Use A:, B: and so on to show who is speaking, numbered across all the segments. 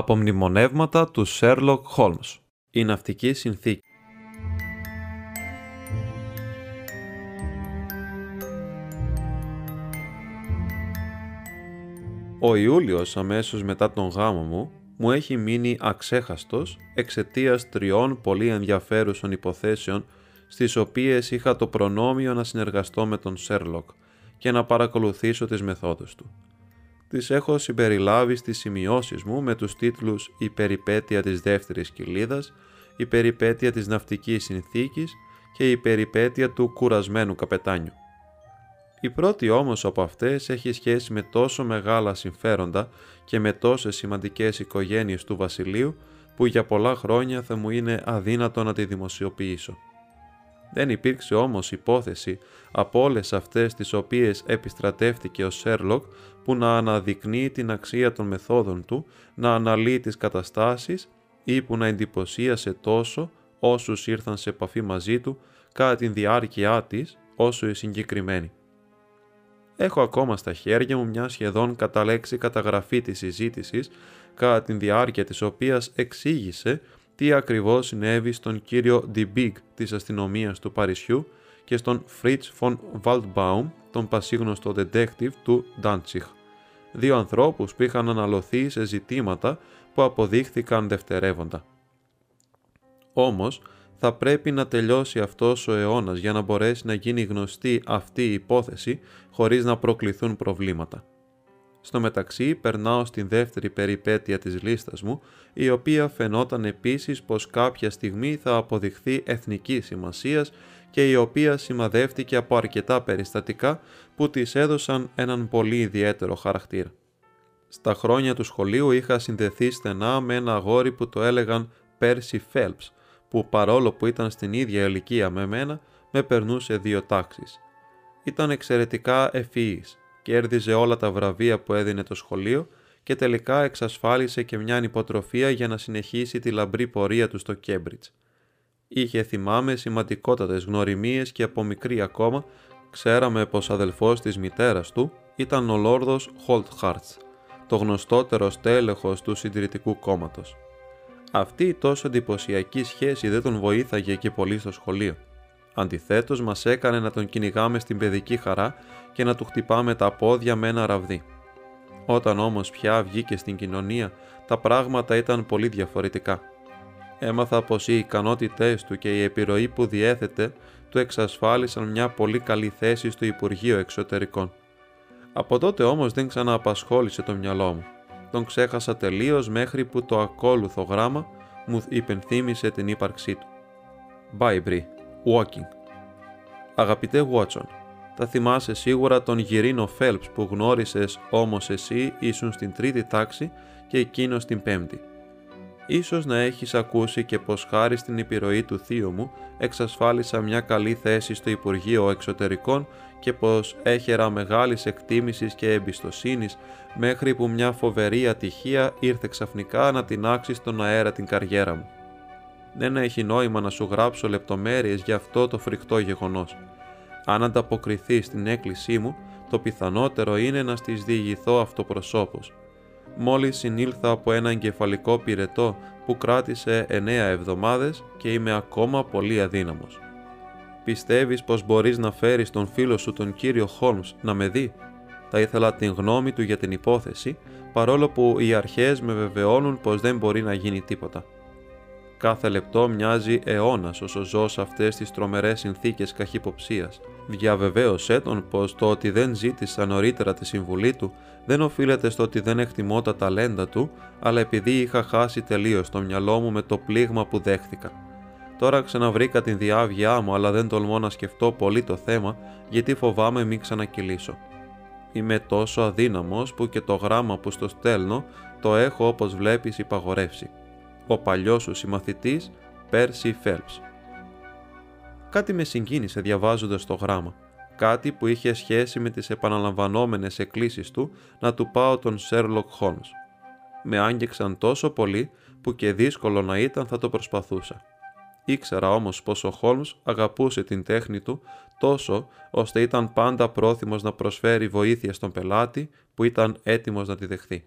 A: Τα απομνημονεύματα του Sherlock Holmes. Η ναυτική συνθήκη. Ο Ιούλιος αμέσως μετά τον γάμο μου μου έχει μείνει αξέχαστος εξαιτίας τριών πολύ ενδιαφέρουσων υποθέσεων στις οποίες είχα το προνόμιο να συνεργαστώ με τον Σέρλοκ και να παρακολουθήσω τις μεθόδους του τις έχω συμπεριλάβει στις σημειώσεις μου με τους τίτλους «Η περιπέτεια της δεύτερης κοιλίδας», «Η περιπέτεια της ναυτικής συνθήκης» και «Η περιπέτεια του κουρασμένου καπετάνιου». Η πρώτη όμως από αυτές έχει σχέση με τόσο μεγάλα συμφέροντα και με τόσες σημαντικές οικογένειες του βασιλείου που για πολλά χρόνια θα μου είναι αδύνατο να τη δημοσιοποιήσω. Δεν υπήρξε όμως υπόθεση από όλες αυτές τις οποίες επιστρατεύτηκε ο Σέρλοκ που να αναδεικνύει την αξία των μεθόδων του, να αναλύει τις καταστάσεις ή που να εντυπωσίασε τόσο όσους ήρθαν σε επαφή μαζί του κατά την διάρκεια της όσο η συγκεκριμένη. Έχω ακόμα στα χέρια μου μια σχεδόν κατά λέξη καταγραφή της συζήτησης κατά την διάρκεια της οποίας εξήγησε τι ακριβώς συνέβη στον κύριο Big της αστυνομίας του Παρισιού και στον Fritz von Waldbaum, τον πασίγνωστο detective του Danzig. Δύο ανθρώπους που είχαν αναλωθεί σε ζητήματα που αποδείχθηκαν δευτερεύοντα. Όμως, θα πρέπει να τελειώσει αυτός ο αιώνας για να μπορέσει να γίνει γνωστή αυτή η υπόθεση χωρίς να προκληθούν προβλήματα. Στο μεταξύ περνάω στην δεύτερη περιπέτεια της λίστας μου, η οποία φαινόταν επίσης πως κάποια στιγμή θα αποδειχθεί εθνική σημασίας και η οποία σημαδεύτηκε από αρκετά περιστατικά που της έδωσαν έναν πολύ ιδιαίτερο χαρακτήρα. Στα χρόνια του σχολείου είχα συνδεθεί στενά με ένα αγόρι που το έλεγαν Percy Phelps, που παρόλο που ήταν στην ίδια ηλικία με μένα, με περνούσε δύο τάξεις. Ήταν εξαιρετικά ευφυής, κέρδιζε όλα τα βραβεία που έδινε το σχολείο και τελικά εξασφάλισε και μια υποτροφία για να συνεχίσει τη λαμπρή πορεία του στο Κέμπριτζ. Είχε θυμάμαι σημαντικότατες γνωριμίες και από μικρή ακόμα ξέραμε πως αδελφός της μητέρας του ήταν ο Λόρδος Χολτχάρτς, το γνωστότερο στέλεχος του συντηρητικού κόμματος. Αυτή η τόσο εντυπωσιακή σχέση δεν τον βοήθαγε και πολύ στο σχολείο. Αντιθέτως μας έκανε να τον κυνηγάμε στην παιδική χαρά και να του χτυπάμε τα πόδια με ένα ραβδί. Όταν όμως πια βγήκε στην κοινωνία, τα πράγματα ήταν πολύ διαφορετικά. Έμαθα πως οι ικανότητές του και η επιρροή που διέθετε του εξασφάλισαν μια πολύ καλή θέση στο Υπουργείο Εξωτερικών. Από τότε όμως δεν ξανααπασχόλησε το μυαλό μου. Τον ξέχασα τελείως μέχρι που το ακόλουθο γράμμα μου υπενθύμησε την ύπαρξή του. Bye, Brie. Walking. Αγαπητέ Watson, θα θυμάσαι σίγουρα τον γυρίνο Φέλπς που γνώρισες όμως εσύ ήσουν στην τρίτη τάξη και εκείνος στην πέμπτη. Ίσως να έχεις ακούσει και πως χάρη στην επιρροή του θείου μου εξασφάλισα μια καλή θέση στο Υπουργείο Εξωτερικών και πως έχερα μεγάλης εκτίμησης και εμπιστοσύνης μέχρι που μια φοβερή ατυχία ήρθε ξαφνικά να τεινάξει στον αέρα την καριέρα μου. Δεν έχει νόημα να σου γράψω λεπτομέρειες για αυτό το φρικτό γεγονός. Αν ανταποκριθεί στην έκκλησή μου, το πιθανότερο είναι να στις διηγηθώ αυτοπροσώπως. Μόλις συνήλθα από ένα εγκεφαλικό πυρετό που κράτησε εννέα εβδομάδες και είμαι ακόμα πολύ αδύναμος. Πιστεύεις πως μπορείς να φέρεις τον φίλο σου τον κύριο Χόλμς να με δει; Θα ήθελα την γνώμη του για την υπόθεση, παρόλο που οι αρχές με βεβαιώνουν πως δεν μπορεί να γίνει τίποτα. Κάθε λεπτό μοιάζει αιώνας όσο ζω σε αυτές τις τρομερές συνθήκες καχυποψίας. Διαβεβαίωσέ τον πως το ότι δεν ζήτησα νωρίτερα τη συμβουλή του δεν οφείλεται στο ότι δεν εκτιμώ τα ταλέντα του, αλλά επειδή είχα χάσει τελείως το μυαλό μου με το πλήγμα που δέχθηκα. Τώρα ξαναβρήκα την διάβγειά μου, αλλά δεν τολμώ να σκεφτώ πολύ το θέμα, γιατί φοβάμαι μην ξανακυλήσω. Είμαι τόσο αδύναμος που και το γράμμα που στο στέλνω το έχω όπως βλέπεις υπαγορεύσει. Ο παλιός σου συμμαθητής Πέρσι Φέλπς. Κάτι με συγκίνησε διαβάζοντας το γράμμα. Κάτι που είχε σχέση με τις επαναλαμβανόμενες εκκλήσεις του να του πάω τον Σέρλοκ Χόλμς. Με άγγιξαν τόσο πολύ που και δύσκολο να ήταν θα το προσπαθούσα. Ήξερα όμως πως ο Χόλμς αγαπούσε την τέχνη του τόσο ώστε ήταν πάντα πρόθυμος να προσφέρει βοήθεια στον πελάτη που ήταν έτοιμος να τη δεχθεί.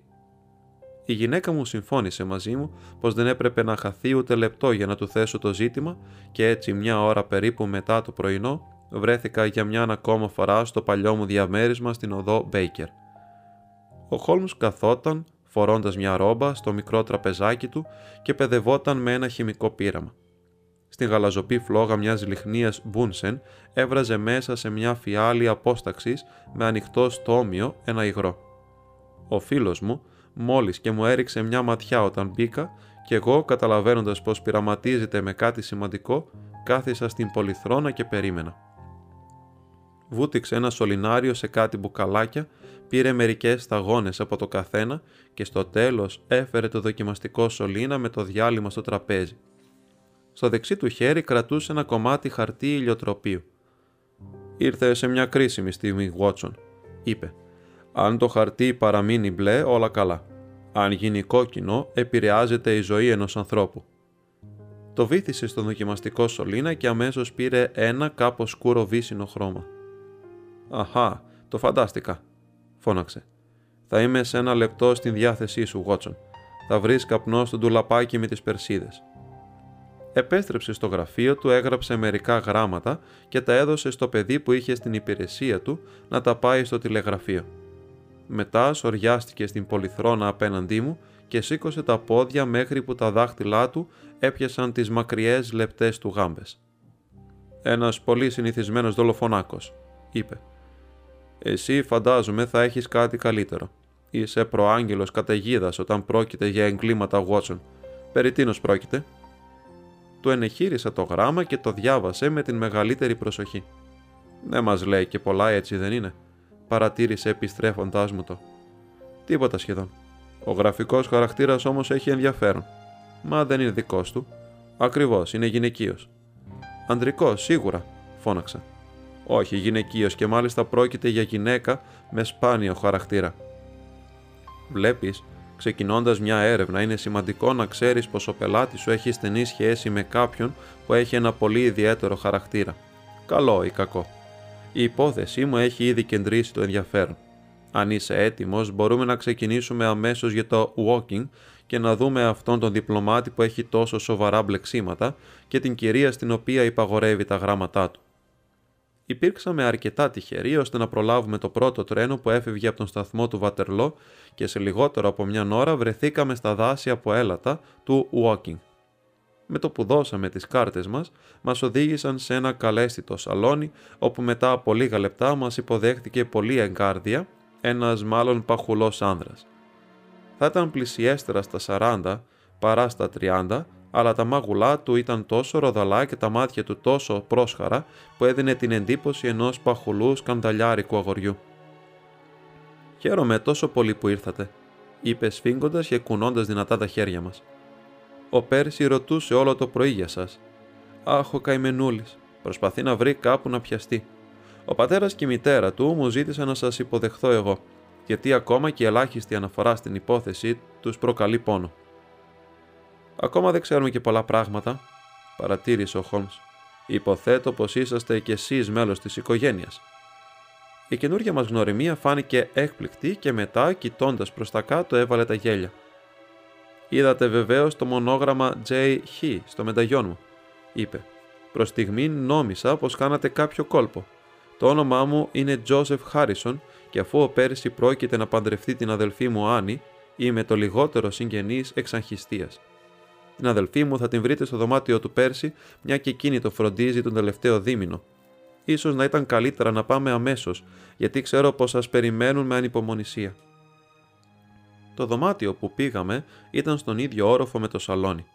A: Η γυναίκα μου συμφώνησε μαζί μου πως δεν έπρεπε να χαθεί ούτε λεπτό για να του θέσω το ζήτημα και έτσι μια ώρα περίπου μετά το πρωινό βρέθηκα για μια ακόμα φορά στο παλιό μου διαμέρισμα στην οδό Μπέικερ. Ο Χόλμς καθόταν φορώντας μια ρόμπα στο μικρό τραπεζάκι του και παιδευόταν με ένα χημικό πείραμα. Στην γαλαζοπή φλόγα μιας λιχνίας Μπούνσεν έβραζε μέσα σε μια φιάλη απόσταξης με ανοιχτό στόμιο ένα υγρό. Ο φίλος μου, μόλις και μου έριξε μια ματιά όταν μπήκα και εγώ καταλαβαίνοντας πως πειραματίζεται με κάτι σημαντικό, κάθισα στην πολυθρόνα και περίμενα. Βούτυξε ένα σωληνάριο σε κάτι μπουκαλάκια, πήρε μερικές σταγόνες από το καθένα και στο τέλος έφερε το δοκιμαστικό σωλήνα με το διάλειμμα στο τραπέζι. Στο δεξί του χέρι κρατούσε ένα κομμάτι χαρτί ηλιοτροπίου. «Ήρθε σε μια κρίσιμη στιγμή, Βότσον», είπε. «Αν το χαρτί παραμείνει μπλε, όλα καλά. Αν γίνει κόκκινο, επηρεάζεται η ζωή ενός ανθρώπου». Το βήθησε στο δοκιμαστικό σωλήνα και αμέσως πήρε ένα κάπως σκούρο βύσινο χρώμα. «Αχά, το φαντάστηκα», φώναξε. «Θα είμαι σε ένα λεπτό στην διάθεσή σου, Βότσον. Θα βρεις καπνό στο ντουλαπάκι με τις περσίδες επέστρεψε στο γραφείο του, έγραψε μερικά γράμματα και τα έδωσε στο παιδί που είχε στην υπηρεσία του να τα πάει στο τηλεγραφείο. Μετά σοριάστηκε στην πολυθρόνα απέναντί μου και σήκωσε τα πόδια μέχρι που τα δάχτυλά του έπιασαν τις μακριές λεπτές του γάμπες. «Ένας πολύ συνηθισμένος δολοφονάκος», είπε. «Εσύ φαντάζομαι θα έχεις κάτι καλύτερο. Είσαι προάγγελος καταιγίδας όταν πρόκειται για εγκλήματα Watson. Περί τίνος πρόκειται» του ενεχείρισα το γράμμα και το διάβασε με την μεγαλύτερη προσοχή. Δεν μας λέει και πολλά έτσι δεν είναι, παρατήρησε επιστρέφοντάς μου το. Τίποτα σχεδόν. Ο γραφικός χαρακτήρας όμως έχει ενδιαφέρον. Μα δεν είναι δικός του. Ακριβώς, είναι γυναικείος. Αντρικό, σίγουρα, φώναξα. Όχι, γυναικείος και μάλιστα πρόκειται για γυναίκα με σπάνιο χαρακτήρα. Βλέπεις, Ξεκινώντας μια έρευνα, είναι σημαντικό να ξέρεις πως ο πελάτης σου έχει στενή σχέση με κάποιον που έχει ένα πολύ ιδιαίτερο χαρακτήρα. Καλό ή κακό. Η υπόθεσή μου έχει ήδη κεντρήσει το ενδιαφέρον. Αν είσαι έτοιμος, μπορούμε να ξεκινήσουμε αμέσως για το walking και να δούμε αυτόν τον διπλωμάτη που έχει τόσο σοβαρά μπλεξίματα και την κυρία στην οποία υπαγορεύει τα γράμματά του. Υπήρξαμε αρκετά τυχεροί ώστε να προλάβουμε το πρώτο τρένο που έφευγε από τον σταθμό του Βατερλό και σε λιγότερο από μια ώρα βρεθήκαμε στα δάση από έλατα του Walking. Με το που δώσαμε τις κάρτες μας, μας οδήγησαν σε ένα καλέσθητο σαλόνι, όπου μετά από λίγα λεπτά μας υποδέχτηκε πολύ εγκάρδια ένας μάλλον παχουλός άνδρας. Θα ήταν πλησιέστερα στα 40 παρά στα 30, αλλά τα μάγουλά του ήταν τόσο ροδαλά και τα μάτια του τόσο πρόσχαρα που έδινε την εντύπωση ενός παχουλού σκανδαλιάρικου αγοριού. «Χαίρομαι τόσο πολύ που ήρθατε», είπε σφίγγοντας και κουνώντας δυνατά τα χέρια μας. «Ο Πέρσι ρωτούσε όλο το πρωί για σας. Αχ, ο καημενούλης, προσπαθεί να βρει κάπου να πιαστεί. Ο πατέρας και η μητέρα του μου ζήτησαν να σας υποδεχθώ εγώ, γιατί ακόμα και η ελάχιστη αναφορά στην υπόθεση τους προκαλεί πόνο. Ακόμα δεν ξέρουμε και πολλά πράγματα, παρατήρησε ο Χόλμς. Υποθέτω πως είσαστε κι εσείς μέλος της οικογένειας. Η καινούργια μας γνωριμία φάνηκε έκπληκτη και μετά, κοιτώντας προς τα κάτω, έβαλε τα γέλια. Είδατε βεβαίως το μονόγραμμα J. H στο μενταγιόν μου, είπε. Προς στιγμή νόμισα πως κάνατε κάποιο κόλπο. Το όνομά μου είναι Joseph Χάρισον και αφού ο πέρσι πρόκειται να παντρευτεί την αδελφή μου Άννη, είμαι το λιγότερο συγγενής εξαγχιστίας. Την αδελφή μου θα την βρείτε στο δωμάτιο του πέρσι, μια και εκείνη το φροντίζει τον τελευταίο δίμηνο. Ίσως να ήταν καλύτερα να πάμε αμέσως, γιατί ξέρω πως σας περιμένουν με ανυπομονησία. Το δωμάτιο που πήγαμε ήταν στον ίδιο όροφο με το σαλόνι.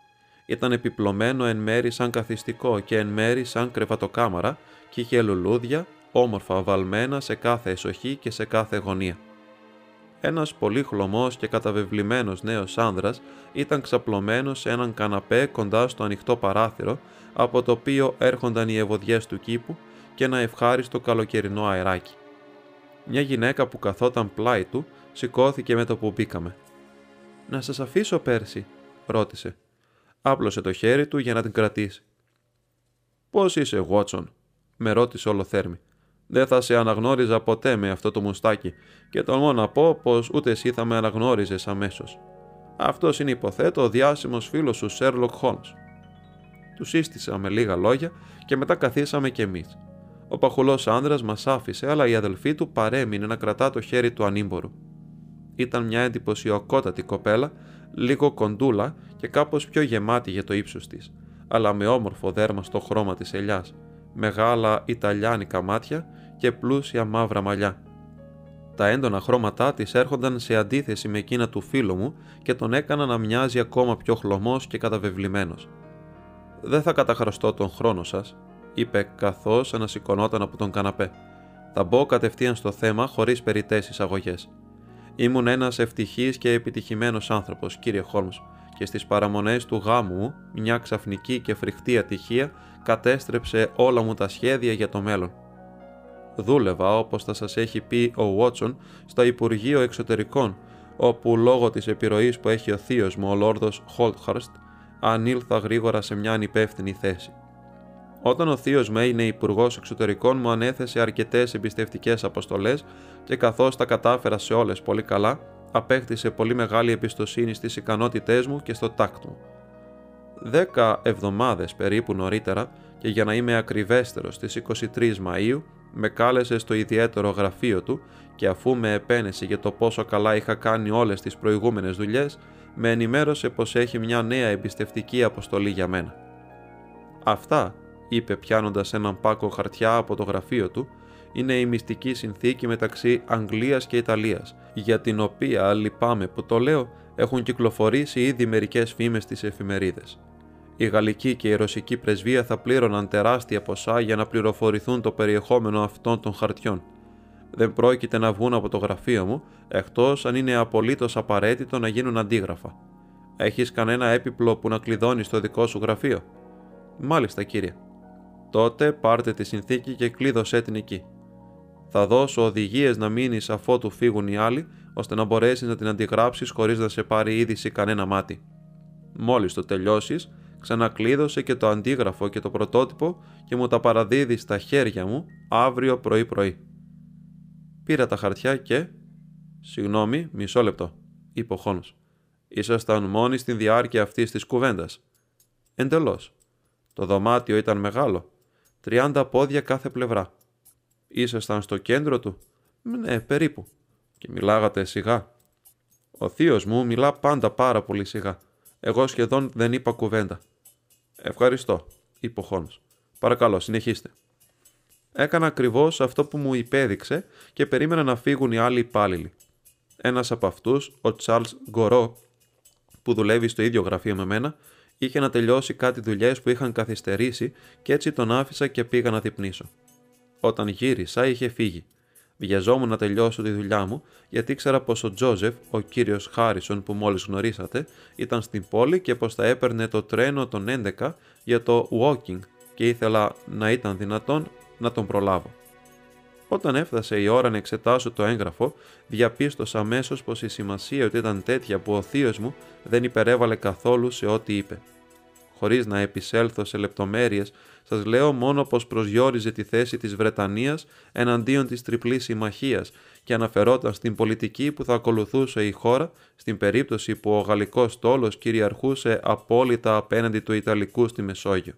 A: Ήταν επιπλωμένο εν μέρη σαν καθιστικό και εν μέρη σαν κρεβατοκάμαρα και είχε λουλούδια, όμορφα βαλμένα σε κάθε εσοχή και σε κάθε γωνία. Ένας πολύ χλωμός και καταβεβλημένος νέος άνδρας ήταν ξαπλωμένος σε έναν καναπέ κοντά στο ανοιχτό παράθυρο, από το οποίο έρχονταν οι ευωδιές του κήπου και ένα ευχάριστο καλοκαιρινό αεράκι. Μια γυναίκα που καθόταν πλάι του σηκώθηκε με το που μπήκαμε. «Να σας αφήσω πέρσι», ρώτησε. Άπλωσε το χέρι του για να την κρατήσει. «Πώς είσαι, Βότσον», με ρώτησε ολοθέρμη. Δεν θα σε αναγνώριζα ποτέ με αυτό το μουστάκι και τολμώ να πω πως ούτε εσύ θα με αναγνώριζες αμέσως. Αυτός είναι υποθέτω ο διάσημος φίλος σου Σέρλοκ Χόλμς. Του σύστησα με λίγα λόγια και μετά καθίσαμε κι εμείς. Ο παχουλός άνδρας μας άφησε, αλλά η αδελφή του παρέμεινε να κρατά το χέρι του ανήμπορου. Ήταν μια εντυπωσιοκότατη κοπέλα, λίγο κοντούλα και κάπως πιο γεμάτη για το ύψος της, αλλά με όμορφο δέρμα στο χρώμα της ελιάς, μεγάλα Ιταλιάνικα μάτια και πλούσια μαύρα μαλλιά. Τα έντονα χρώματά της έρχονταν σε αντίθεση με εκείνα του φίλου μου και τον έκανα να μοιάζει ακόμα πιο χλωμός και καταβεβλημένος. «Δεν θα καταχρωστώ τον χρόνο σας», είπε καθώς ανασηκωνόταν από τον καναπέ. «Θα μπω κατευθείαν στο θέμα χωρίς περιττές εισαγωγές. Ήμουν ένας ευτυχής και επιτυχημένος άνθρωπος, κύριε Χόλμς, και στις παραμονές του γάμου μου, μια ξαφνική και φρικτή ατυχία κατέστρεψε όλα μου τα σχέδια για το μέλλον. Δούλευα, όπως θα σας έχει πει ο Βότσον, στο Υπουργείο Εξωτερικών, όπου λόγω της επιρροής που έχει ο θείος μου, ο Λόρδος Χόλτχαρστ, ανήλθα γρήγορα σε μια ανυπεύθυνη θέση. Όταν ο θείος μου έγινε υπουργός εξωτερικών, μου ανέθεσε αρκετές εμπιστευτικές αποστολές και καθώς τα κατάφερα σε όλες πολύ καλά, απέκτησε πολύ μεγάλη εμπιστοσύνη στις ικανότητές μου και στο τάκτ μου. Δέκα εβδομάδες περίπου νωρίτερα, και για να είμαι ακριβέστερος στις 23 Μαΐου, με κάλεσε στο ιδιαίτερο γραφείο του και αφού με επένεσε για το πόσο καλά είχα κάνει όλες τις προηγούμενες δουλειές, με ενημέρωσε πως έχει μια νέα εμπιστευτική αποστολή για μένα. Αυτά είπε πιάνοντας έναν πάκο χαρτιά από το γραφείο του, είναι η μυστική συνθήκη μεταξύ Αγγλίας και Ιταλίας, για την οποία, λυπάμαι που το λέω, έχουν κυκλοφορήσει ήδη μερικές φήμες στις εφημερίδες. Η γαλλική και η ρωσική πρεσβεία θα πλήρωναν τεράστια ποσά για να πληροφορηθούν το περιεχόμενο αυτών των χαρτιών. Δεν πρόκειται να βγουν από το γραφείο μου, εκτός αν είναι απολύτως απαραίτητο να γίνουν αντίγραφα. Έχεις κανένα έπιπλο που να κλειδώνεις στο δικό σου γραφείο; Μάλιστα, κύριε. Τότε πάρτε τη συνθήκη και κλείδωσέ την εκεί. Θα δώσω οδηγίες να μείνει αφότου φύγουν οι άλλοι, ώστε να μπορέσεις να την αντιγράψεις χωρίς να σε πάρει είδηση κανένα μάτι. Μόλις το τελειώσεις, ξανακλείδωσε και το αντίγραφο και το πρωτότυπο και μου τα παραδίδεις στα χέρια μου αύριο πρωί-πρωί. Πήρα τα χαρτιά και. Συγγνώμη, μισό λεπτό, είπε ο Χόνο. Ήσασταν μόνοι στην διάρκεια αυτής της κουβέντας. Εντελώς. Το δωμάτιο ήταν μεγάλο 30 πόδια κάθε πλευρά. Ήσασταν στο κέντρο του; Ναι, περίπου. Και μιλάγατε σιγά. Ο θείος μου μιλά πάντα πάρα πολύ σιγά. Εγώ σχεδόν δεν είπα κουβέντα. Ευχαριστώ, είπε ο Χόνος. Παρακαλώ, συνεχίστε. Έκανα ακριβώς αυτό που μου υπέδειξε και περίμενα να φύγουν οι άλλοι υπάλληλοι. Ένας από αυτούς, ο Τσάρλς Γκορό, που δουλεύει στο ίδιο γραφείο με μένα, είχε να τελειώσει κάτι δουλειές που είχαν καθυστερήσει και έτσι τον άφησα και πήγα να διπνήσω. Όταν γύρισα, είχε φύγει. Βιαζόμουν να τελειώσω τη δουλειά μου, γιατί ήξερα πως ο Τζόζεφ, ο κύριος Χάρισον που μόλις γνωρίσατε, ήταν στην πόλη και πως θα έπαιρνε το τρένο των 11 για το walking και ήθελα να ήταν δυνατόν να τον προλάβω. Όταν έφτασε η ώρα να εξετάσω το έγγραφο, διαπίστωσα αμέσως πως η σημασία ότι ήταν τέτοια που ο θείος μου δεν υπερέβαλε καθόλου σε ό,τι είπε. Χωρίς να επισέλθω σε λεπτομέρειες, σας λέω μόνο πως προσδιορίζε τη θέση της Βρετανίας εναντίον της τριπλής συμμαχίας και αναφερόταν στην πολιτική που θα ακολουθούσε η χώρα στην περίπτωση που ο γαλλικός στόλο κυριαρχούσε απόλυτα απέναντι του Ιταλικού στη Μεσόγειο.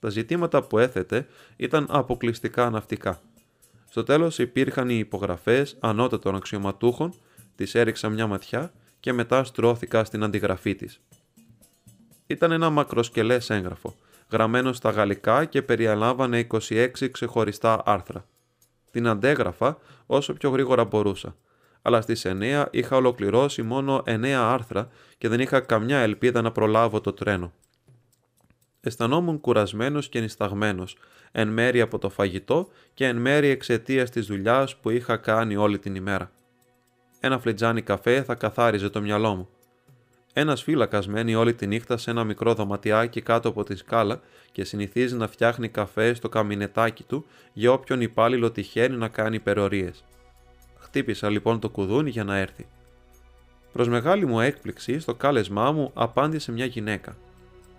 A: Τα ζητήματα που έθετε ήταν αποκλειστικά ναυτικά. Στο τέλος υπήρχαν οι υπογραφές ανώτατων αξιωματούχων, τις έριξα μια ματιά και μετά στρώθηκα στην αντιγραφή της. Ήταν ένα μακροσκελές έγγραφο, γραμμένο στα γαλλικά και περιαλάμβανε 26 ξεχωριστά άρθρα. Την αντέγραφα όσο πιο γρήγορα μπορούσα, αλλά στις 9 είχα ολοκληρώσει μόνο 9 άρθρα και δεν είχα καμιά ελπίδα να προλάβω το τρένο. Αισθανόμουν κουρασμένος και νησταγμένος, εν μέρη από το φαγητό και εν μέρη εξαιτίας της δουλειάς που είχα κάνει όλη την ημέρα. Ένα φλιτζάνι καφέ θα καθάριζε το μυαλό μου. Ένας φύλακας μένει όλη τη νύχτα σε ένα μικρό δωματιάκι κάτω από τη σκάλα και συνηθίζει να φτιάχνει καφέ στο καμινετάκι του για όποιον υπάλληλο τυχαίνει να κάνει υπερορίες. Χτύπησα λοιπόν το κουδούνι για να έρθει. Προς μεγάλη μου έκπληξη, στο κάλεσμά μου απάντησε μια γυναίκα.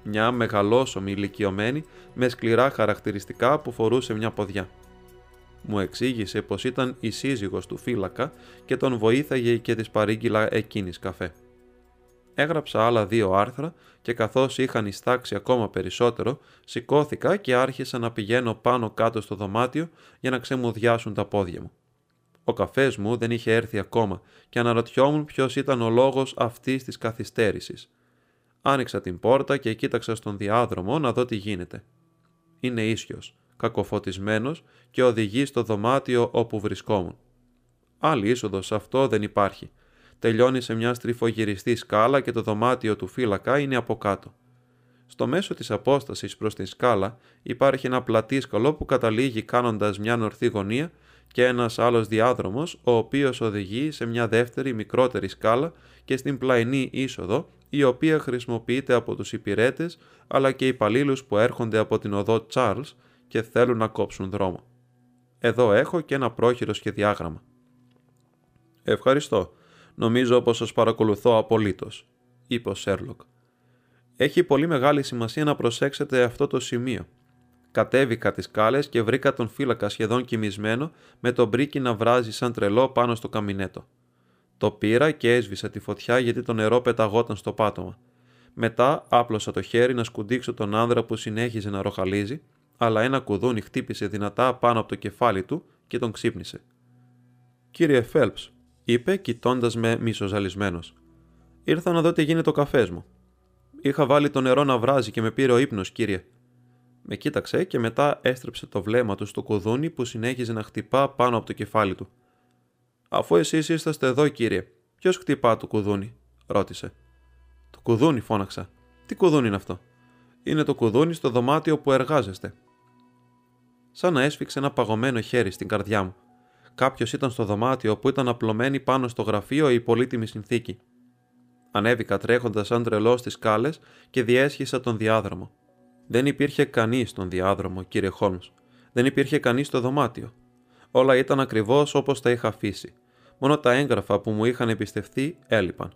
A: Μια μεγαλόσωμη ηλικιωμένη με σκληρά χαρακτηριστικά που φορούσε μια ποδιά. Μου εξήγησε πως ήταν η σύζυγος του φύλακα και τον βοήθαγε και της παρήγγειλα εκείνης καφέ. Έγραψα άλλα δύο άρθρα και καθώς είχαν ιστάξει ακόμα περισσότερο, σηκώθηκα και άρχισα να πηγαίνω πάνω κάτω στο δωμάτιο για να ξεμουδιάσουν τα πόδια μου. Ο καφές μου δεν είχε έρθει ακόμα και αναρωτιόμουν ποιος ήταν ο λόγος αυτής της καθυστέρησης. Άνοιξα την πόρτα και κοίταξα στον διάδρομο να δω τι γίνεται. Είναι ίσιος, κακοφωτισμένος και οδηγεί στο δωμάτιο όπου βρισκόμουν. Άλλη είσοδος αυτό δεν υπάρχει τελειώνει σε μια στριφογυριστή σκάλα και το δωμάτιο του φύλακα είναι από κάτω. Στο μέσο της απόστασης προς την σκάλα υπάρχει ένα πλατήσκαλο που καταλήγει κάνοντας μια ορθή γωνία και ένας άλλος διάδρομος ο οποίος οδηγεί σε μια δεύτερη μικρότερη σκάλα και στην πλαϊνή είσοδο η οποία χρησιμοποιείται από τους υπηρέτες αλλά και υπαλλήλους που έρχονται από την οδό Charles και θέλουν να κόψουν δρόμο. Εδώ έχω και ένα πρόχειρο σχεδιάγραμμα. Ευχαριστώ. Νομίζω πως σας παρακολουθώ απολύτως, είπε ο Σέρλοκ. Έχει πολύ μεγάλη σημασία να προσέξετε αυτό το σημείο. Κατέβηκα τις σκάλες και βρήκα τον φύλακα σχεδόν κοιμισμένο με το μπρίκι να βράζει σαν τρελό πάνω στο καμινέτο. Το πήρα και έσβησα τη φωτιά γιατί το νερό πεταγόταν στο πάτωμα. Μετά άπλωσα το χέρι να σκουντίξω τον άνδρα που συνέχιζε να ροχαλίζει, αλλά ένα κουδούνι χτύπησε δυνατά πάνω από το κεφάλι του και τον ξύπνησε. «Κύριε Φέλπς», είπε κοιτώντας με μισοζαλισμένος. Ήρθα να δω τι γίνεται το καφές μου. Είχα βάλει το νερό να βράζει και με πήρε ο ύπνος, κύριε. Με κοίταξε και μετά έστρεψε το βλέμμα του στο κουδούνι που συνέχιζε να χτυπά πάνω από το κεφάλι του. Αφού εσείς είσαστε εδώ, κύριε, ποιος χτυπά το κουδούνι, ρώτησε. Το κουδούνι, φώναξα. Τι κουδούνι είναι αυτό; Είναι το κουδούνι στο δωμάτιο που εργάζεστε. Σαν να έσφιξε ένα παγωμένο χέρι στην καρδιά μου κάποιος ήταν στο δωμάτιο που ήταν απλωμένη πάνω στο γραφείο η πολύτιμη συνθήκη. Ανέβηκα τρέχοντας σαν τρελός στις σκάλες και διέσχισα τον διάδρομο. Δεν υπήρχε κανείς στον διάδρομο, κύριε Χόλμς. Δεν υπήρχε κανείς στο δωμάτιο. Όλα ήταν ακριβώς όπως τα είχα αφήσει. Μόνο τα έγγραφα που μου είχαν εμπιστευτεί έλειπαν.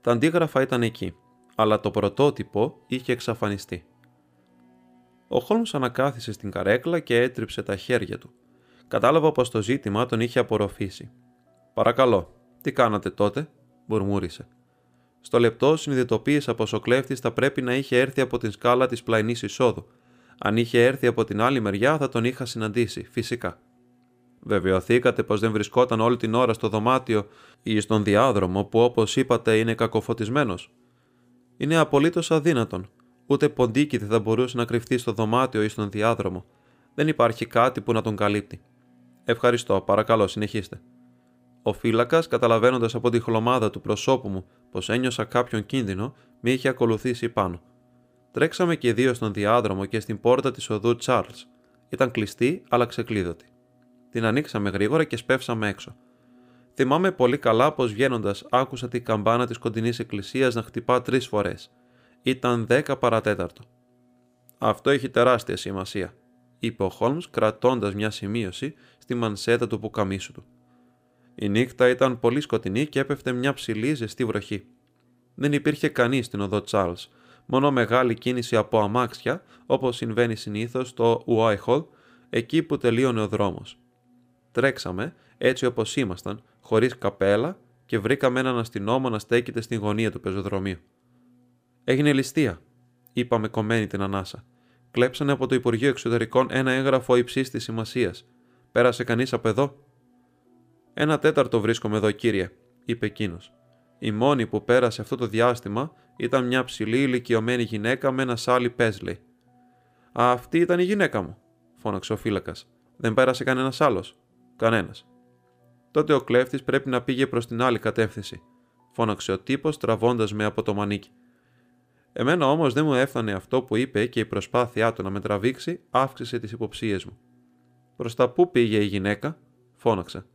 A: Τα αντίγραφα ήταν εκεί, αλλά το πρωτότυπο είχε εξαφανιστεί. Ο Χόλμς ανακάθισε στην καρέκλα και έτριψε τα χέρια του. Κατάλαβα πως το ζήτημα τον είχε απορροφήσει. Παρακαλώ, τι κάνατε τότε, μουρμούρισε. Στο λεπτό συνειδητοποίησα πως ο κλέφτης θα πρέπει να είχε έρθει από την σκάλα της πλαϊνής εισόδου. Αν είχε έρθει από την άλλη μεριά, θα τον είχα συναντήσει, φυσικά. Βεβαιωθήκατε πως δεν βρισκόταν όλη την ώρα στο δωμάτιο ή στον διάδρομο που όπως είπατε είναι κακοφωτισμένος. Είναι απολύτως αδύνατον. Ούτε ποντίκι δεν θα μπορούσε να κρυφτεί στο δωμάτιο ή στον διάδρομο. Δεν υπάρχει κάτι που να τον καλύπτει. Ευχαριστώ, παρακαλώ, συνεχίστε. Ο φύλακας, καταλαβαίνοντας από τη χλωμάδα του προσώπου μου πως ένιωσα κάποιον κίνδυνο, με είχε ακολουθήσει πάνω. Τρέξαμε και δύο στον διάδρομο και στην πόρτα της οδού Τσάρλς. Ήταν κλειστή, αλλά ξεκλείδωτη. Την ανοίξαμε γρήγορα και σπεύσαμε έξω. Θυμάμαι πολύ καλά πως βγαίνοντας άκουσα την καμπάνα της κοντινής εκκλησίας να χτυπά τρεις φορές. Ήταν δέκα παρατέταρτο. Αυτό έχει τεράστια σημασία, είπε ο Χόλμς κρατώντας μια σημείωση στη μανσέτα του πουκαμίσου του. Η νύχτα ήταν πολύ σκοτεινή και έπεφτε μια ψηλή ζεστή βροχή. Δεν υπήρχε κανείς στην οδό Τσάρλς, μόνο μεγάλη κίνηση από αμάξια, όπως συμβαίνει συνήθως στο Ουάιχολ, εκεί που τελείωνε ο δρόμος. Τρέξαμε, έτσι όπως ήμασταν, χωρίς καπέλα και βρήκαμε έναν αστυνόμο να στέκεται στην γωνία του πεζοδρομίου. Έγινε ληστεία, είπαμε κομμένη την ανάσα. Κλέψανε από το Υπουργείο Εξωτερικών ένα έγγραφο υψής της σημασίας. Πέρασε κανείς από εδώ; Ένα τέταρτο βρίσκομαι εδώ, κύριε, είπε εκείνος. Η μόνη που πέρασε αυτό το διάστημα ήταν μια ψηλή ηλικιωμένη γυναίκα με ένα σάλι Πέσλι. Αυτή ήταν η γυναίκα μου, φώναξε ο φύλακας. Δεν πέρασε κανένας άλλος. Κανένας. Τότε ο κλέφτης πρέπει να πήγε προς την άλλη κατεύθυνση, φώναξε ο τύπος τραβώντας με από το μανίκι. Εμένα όμως δεν μου έφτανε αυτό που είπε και η προσπάθειά του να με τραβήξει αύξησε τις υποψίες μου. Προς τα πού πήγε η γυναίκα, φώναξα.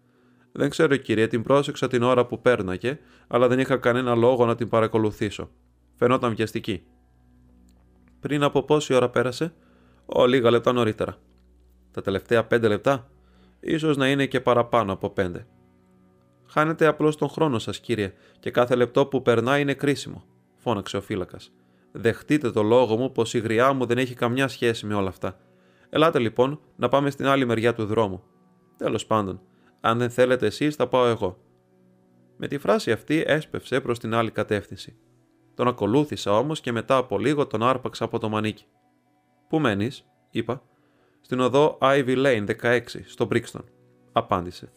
A: Δεν ξέρω, κύριε, την πρόσεξα την ώρα που πέρναγε, αλλά δεν είχα κανένα λόγο να την παρακολουθήσω. Φαινόταν βιαστική. Πριν από πόση ώρα πέρασε, Ω, λίγα λεπτά νωρίτερα. Τα τελευταία πέντε λεπτά, ίσως να είναι και παραπάνω από πέντε. Χάνετε απλώς τον χρόνο σας, κύριε, και κάθε λεπτό που περνάει είναι κρίσιμο, φώναξε ο φύλακας. Δεχτείτε το λόγο μου πως η γριά μου δεν έχει καμιά σχέση με όλα αυτά. Ελάτε λοιπόν να πάμε στην άλλη μεριά του δρόμου. Τέλος πάντων, αν δεν θέλετε εσείς, θα πάω εγώ. Με τη φράση αυτή έσπευσε προς την άλλη κατεύθυνση. Τον ακολούθησα όμως και μετά από λίγο τον άρπαξα από το μανίκι. Πού μένεις, είπα. Στην οδό Ivy Lane 16, στο Brixton, απάντησε.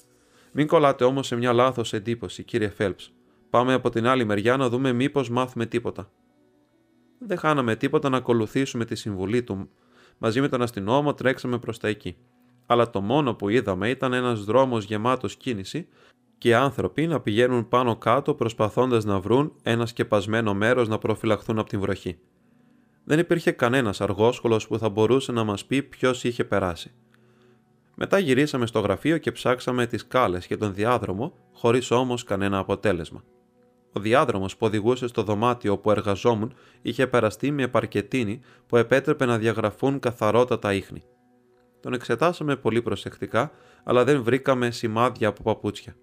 A: Μην κολλάτε όμως σε μια λάθος εντύπωση, κύριε Φέλπ. Πάμε από την άλλη μεριά να δούμε μήπως μάθουμε τίποτα. Δεν χάναμε τίποτα να ακολουθήσουμε τη συμβουλή του. Μαζί με τον αστυνόμο τρέξαμε προς τα εκεί. Αλλά το μόνο που είδαμε ήταν ένας δρόμος γεμάτος κίνηση και άνθρωποι να πηγαίνουν πάνω κάτω προσπαθώντας να βρουν ένα σκεπασμένο μέρος να προφυλαχθούν από την βροχή. Δεν υπήρχε κανένας αργόσχολος που θα μπορούσε να μας πει ποιος είχε περάσει. Μετά γυρίσαμε στο γραφείο και ψάξαμε τις κάλες και τον διάδρομο, χωρίς όμως κανένα αποτέλεσμα. Ο διάδρομο που οδηγούσε στο δωμάτιο όπου εργαζόμουν είχε περαστεί με παρκετίνη που επέτρεπε να διαγραφούν καθαρότατα ίχνη. Τον εξετάσαμε πολύ προσεκτικά, αλλά δεν βρήκαμε σημάδια από παπούτσια.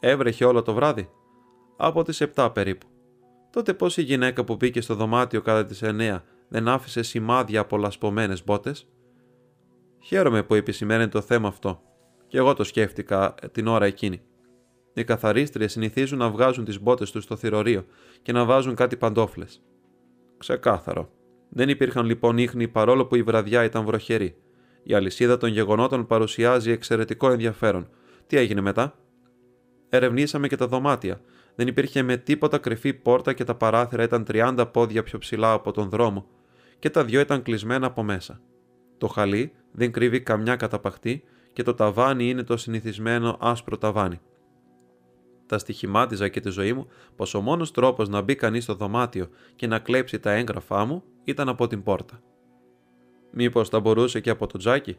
A: Έβρεχε όλο το βράδυ; Από τις 7 περίπου. Τότε πώς η γυναίκα που μπήκε στο δωμάτιο κατά τις 9 δεν άφησε σημάδια από λασπωμένες μπότες; Χαίρομαι που επισημαίνει το θέμα αυτό. Και εγώ το σκέφτηκα την ώρα εκείνη. Οι καθαρίστριες συνηθίζουν να βγάζουν τις μπότες τους στο θηρορείο και να βάζουν κάτι παντόφλες. Ξεκάθαρο. Δεν υπήρχαν λοιπόν ίχνη παρόλο που η βραδιά ήταν βροχερή. Η αλυσίδα των γεγονότων παρουσιάζει εξαιρετικό ενδιαφέρον. Τι έγινε μετά; Ερευνήσαμε και τα δωμάτια. Δεν υπήρχε με τίποτα κρυφή πόρτα και τα παράθυρα ήταν 30 πόδια πιο ψηλά από τον δρόμο και τα δυο ήταν κλεισμένα από μέσα. Το χαλί δεν κρύβει καμιά καταπαχτή και το ταβάνι είναι το συνηθισμένο άσπρο ταβάνι. Τα στοιχημάτιζα και τη ζωή μου πως ο μόνος τρόπος να μπει κανείς στο δωμάτιο και να κλέψει τα έγγραφά μου ήταν από την πόρτα. Μήπως θα μπορούσε και από το τζάκι;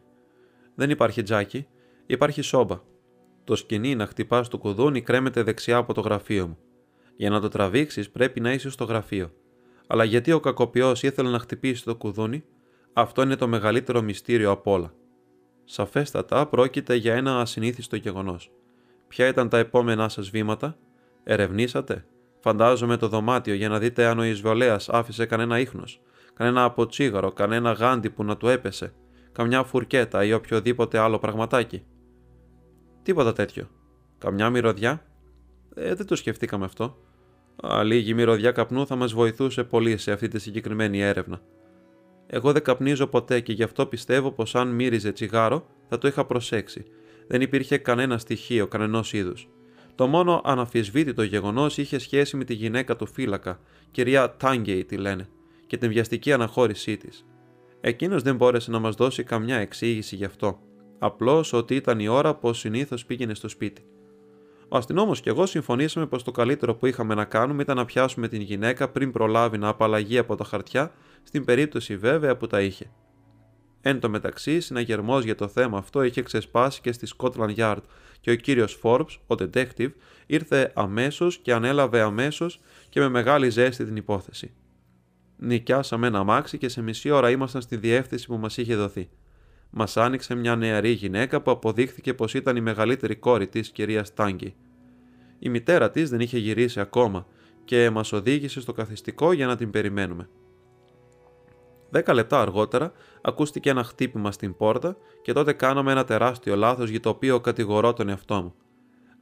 A: Δεν υπάρχει τζάκι, υπάρχει σόμπα. Το σκηνή να χτυπάς το κουδούνι κρέμεται δεξιά από το γραφείο μου. Για να το τραβήξεις πρέπει να είσαι στο γραφείο. Αλλά γιατί ο κακοποιός ήθελε να χτυπήσει το κουδούνι, αυτό είναι το μεγαλύτερο μυστήριο απ' όλα. Σαφέστατα πρόκειται για ένα ασυνήθιστο γεγονός. Ποια ήταν τα επόμενά σας βήματα, ερευνήσατε, φαντάζομαι το δωμάτιο για να δείτε αν ο εισβολέας άφησε κανένα ίχνος, κανένα αποτσίγαρο, κανένα γάντι που να του έπεσε, καμιά φουρκέτα ή οποιοδήποτε άλλο πραγματάκι. Τίποτα τέτοιο. Καμιά μυρωδιά; Ε, δεν το σκεφτήκαμε αυτό. Α, λίγη μυρωδιά καπνού θα μας βοηθούσε πολύ σε αυτή τη συγκεκριμένη έρευνα. Εγώ δεν καπνίζω ποτέ και γι' αυτό πιστεύω πως αν μύριζε τσιγάρο θα το είχα προσέξει. Δεν υπήρχε κανένα στοιχείο κανενός είδους. Το μόνο αναφυσβήτητο γεγονός είχε σχέση με τη γυναίκα του φύλακα, κυρία Τάγκεϊ τη λένε, και την βιαστική αναχώρησή της. Εκείνος δεν μπόρεσε να μας δώσει καμιά εξήγηση γι' αυτό. Απλώς ότι ήταν η ώρα που συνήθως πήγαινε στο σπίτι. Ο αστυνόμος και εγώ συμφωνήσαμε πως το καλύτερο που είχαμε να κάνουμε ήταν να πιάσουμε την γυναίκα πριν προλάβει να απαλλαγεί από τα χαρτιά, στην περίπτωση βέβαια που τα είχε. Εν τω μεταξύ, συναγερμός για το θέμα αυτό είχε ξεσπάσει και στη Scotland Yard και ο κύριος Forbes, ο detective, ήρθε αμέσως και ανέλαβε αμέσως και με μεγάλη ζέστη την υπόθεση. Νοικιάσαμε ένα αμάξι και σε μισή ώρα ήμασταν στη διεύθυνση που μας είχε δοθεί. Μας άνοιξε μια νεαρή γυναίκα που αποδείχθηκε πως ήταν η μεγαλύτερη κόρη της κυρίας Τάγκη. Η μητέρα της δεν είχε γυρίσει ακόμα και μας οδήγησε στο καθιστικό για να την περιμένουμε. Δέκα λεπτά αργότερα ακούστηκε ένα χτύπημα στην πόρτα και τότε κάναμε ένα τεράστιο λάθος για το οποίο κατηγορώ τον εαυτό μου.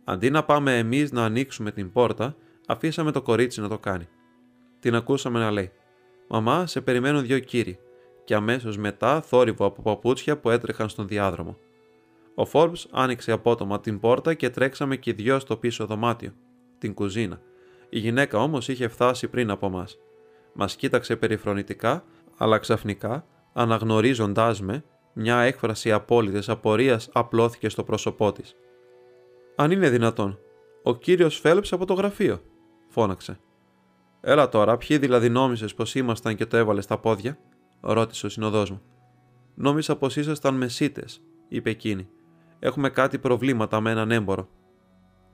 A: Αντί να πάμε εμείς να ανοίξουμε την πόρτα, αφήσαμε το κορίτσι να το κάνει. Την ακούσαμε να λέει: Μαμά, σε περιμένουν δύο κύριοι και αμέσως μετά θόρυβο από παπούτσια που έτρεχαν στον διάδρομο. Ο Φόρμπ άνοιξε απότομα την πόρτα και τρέξαμε και δυο στο πίσω δωμάτιο, την κουζίνα. Η γυναίκα όμως είχε φτάσει πριν από μας. Μας κοίταξε περιφρονητικά, αλλά ξαφνικά, αναγνωρίζοντάς με, μια έκφραση απόλυτης απορίας απλώθηκε στο πρόσωπό της. Αν είναι δυνατόν, ο κύριος Φέλπ από το γραφείο, φώναξε. Έλα τώρα, ποιοι δηλαδή νόμιζε πως ήμασταν και το έβαλες στα πόδια, ρώτησε ο συνοδός μου. Νόμιζα πως ήσασταν μεσίτες, είπε εκείνη. Έχουμε κάτι προβλήματα με έναν έμπορο.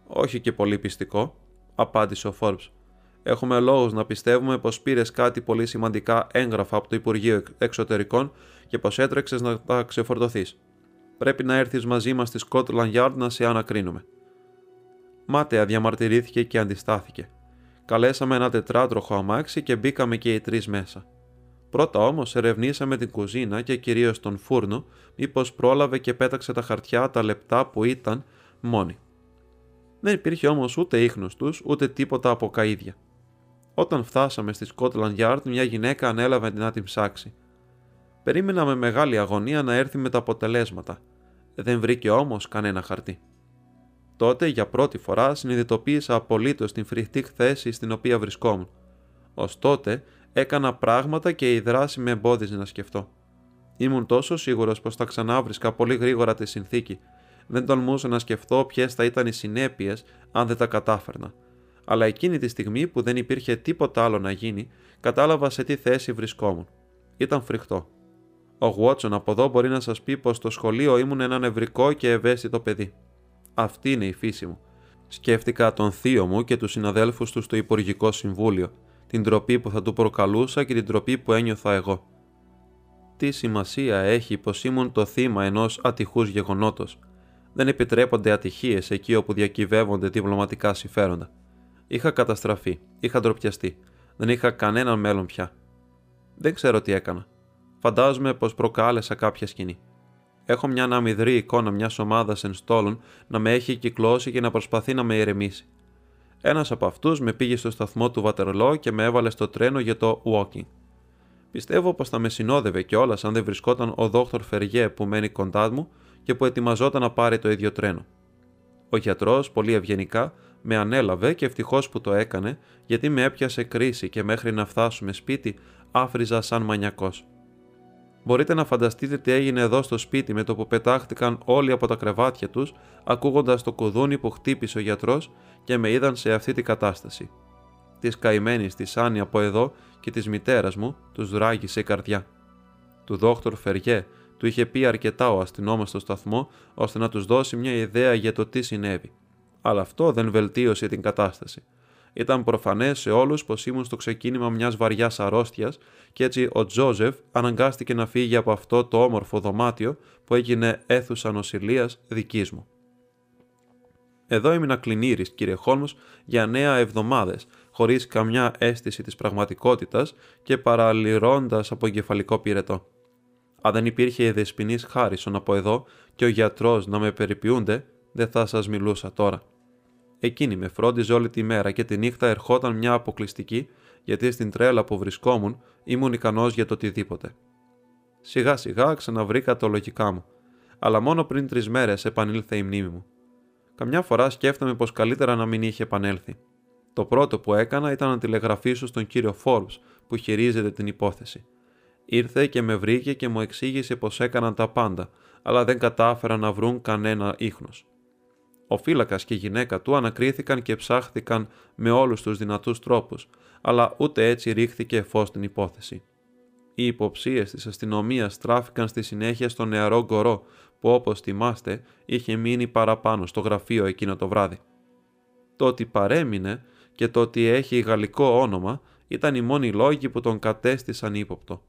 A: Όχι και πολύ πιστικό, απάντησε ο Φόρμπ. Έχουμε λόγους να πιστεύουμε πως πήρες κάτι πολύ σημαντικά έγγραφα από το Υπουργείο Εξωτερικών και πως έτρεξες να τα ξεφορτωθείς. Πρέπει να έρθεις μαζί μας στη Scotland Yard να σε ανακρίνουμε. Μάταια διαμαρτυρήθηκε και αντιστάθηκε. Καλέσαμε ένα τετράτροχο αμάξι και μπήκαμε και οι τρεις μέσα. Πρώτα όμως ερευνήσαμε την κουζίνα και κυρίως τον φούρνο, μήπως πρόλαβε και πέταξε τα χαρτιά τα λεπτά που ήταν μόνοι. Δεν υπήρχε όμως ούτε ίχνος τους, ούτε τίποτα από καίδια. Όταν φτάσαμε στη Scotland Yard, μια γυναίκα ανέλαβε να την ψάξει. Περίμενα με μεγάλη αγωνία να έρθει με τα αποτελέσματα. Δεν βρήκε όμως κανένα χαρτί. Τότε για πρώτη φορά συνειδητοποίησα απολύτως την φρικτή θέση στην οποία βρισκόμουν. Ω τότε έκανα πράγματα και η δράση με εμπόδιζε να σκεφτώ. Ήμουν τόσο σίγουρος πως θα ξανάβρισκα πολύ γρήγορα τη συνθήκη. Δεν τολμούσα να σκεφτώ ποιες θα ήταν οι συνέπειες αν δεν τα κατάφερνα. Αλλά εκείνη τη στιγμή που δεν υπήρχε τίποτα άλλο να γίνει, κατάλαβα σε τι θέση βρισκόμουν. Ήταν φρικτό. Ο Γουότσον από εδώ μπορεί να σας πει πως στο σχολείο ήμουν ένα νευρικό και ευαίσθητο παιδί. Αυτή είναι η φύση μου. Σκέφτηκα τον θείο μου και τους συναδέλφους τους στο Υπουργικό Συμβούλιο, την τροπή που θα του προκαλούσα και την τροπή που ένιωθα εγώ. Τι σημασία έχει πως ήμουν το θύμα ενός ατυχούς γεγονότος. Δεν επιτρέπονται ατυχίες εκεί όπου διακυβεύονται διπλωματικά συμφέροντα. Είχα καταστραφεί, είχα ντροπιαστεί. Δεν είχα κανέναν μέλλον πια. Δεν ξέρω τι έκανα. Φαντάζομαι πως προκάλεσα κάποια σκηνή. Έχω μια αναμυδρή εικόνα μιας ομάδας ενστόλων να με έχει κυκλώσει και να προσπαθεί να με ηρεμήσει. Ένας από αυτούς με πήγε στο σταθμό του Βατερλό και με έβαλε στο τρένο για το walking. Πιστεύω πως θα με συνόδευε κιόλας αν δεν βρισκόταν ο δόκτωρ Φεργέ που μένει κοντά μου και που ετοιμαζόταν να πάρει το ίδιο τρένο. Ο γιατρός, πολύ ευγενικά, με ανέλαβε και ευτυχώς που το έκανε, γιατί με έπιασε κρίση και μέχρι να φτάσουμε σπίτι άφριζα σαν μανιακός. Μπορείτε να φανταστείτε τι έγινε εδώ στο σπίτι με το που πετάχτηκαν όλοι από τα κρεβάτια τους, ακούγοντας το κουδούνι που χτύπησε ο γιατρός και με είδαν σε αυτή την κατάσταση. Της καημένης της Άννη από εδώ και της μητέρας μου τους ράγισε η καρδιά. Του δόκτωρ Φεριέ του είχε πει αρκετά ο αστυνόμος στο σταθμό ώστε να τους δώσει μια ιδέα για το τι συνέβη. Αλλά αυτό δεν βελτίωσε την κατάσταση. Ήταν προφανές σε όλους πως ήμουν στο ξεκίνημα μιας βαριάς αρρώστιας και έτσι ο Τζόζεφ αναγκάστηκε να φύγει από αυτό το όμορφο δωμάτιο που έγινε αίθουσα νοσηλείας δικής μου. Εδώ έμεινα κλινήρης, κύριε Χόλμος, για νέα εβδομάδες, χωρίς καμιά αίσθηση της πραγματικότητας και παραλυρώντας από εγκεφαλικό πυρετό. Αν δεν υπήρχε η δεσποινής Χάρισον από εδώ και ο γιατρός να με περιποιούνται, δεν θα σας μιλούσα τώρα. Εκείνη με φρόντιζε όλη τη μέρα και τη νύχτα ερχόταν μια αποκλειστική, γιατί στην τρέλα που βρισκόμουν ήμουν ικανός για το οτιδήποτε. Σιγά σιγά ξαναβρήκα το λογικά μου, αλλά μόνο πριν τρεις μέρες επανήλθε η μνήμη μου. Καμιά φορά σκέφτομαι πως καλύτερα να μην είχε επανέλθει. Το πρώτο που έκανα ήταν να τηλεγραφήσω στον κύριο Forbes που χειρίζεται την υπόθεση. Ήρθε και με βρήκε και μου εξήγησε πως έκαναν τα πάντα, αλλά δεν κατάφεραν να βρουν κανένα ίχνος. Ο φύλακας και η γυναίκα του ανακρίθηκαν και ψάχθηκαν με όλους τους δυνατούς τρόπους, αλλά ούτε έτσι ρίχθηκε φως στην υπόθεση. Οι υποψίες της αστυνομίας στράφηκαν στη συνέχεια στο νεαρό γκορό, που όπως θυμάστε είχε μείνει παραπάνω στο γραφείο εκείνο το βράδυ. Το ότι παρέμεινε και το ότι έχει γαλλικό όνομα ήταν οι μόνοι λόγοι που τον κατέστησαν ύποπτο.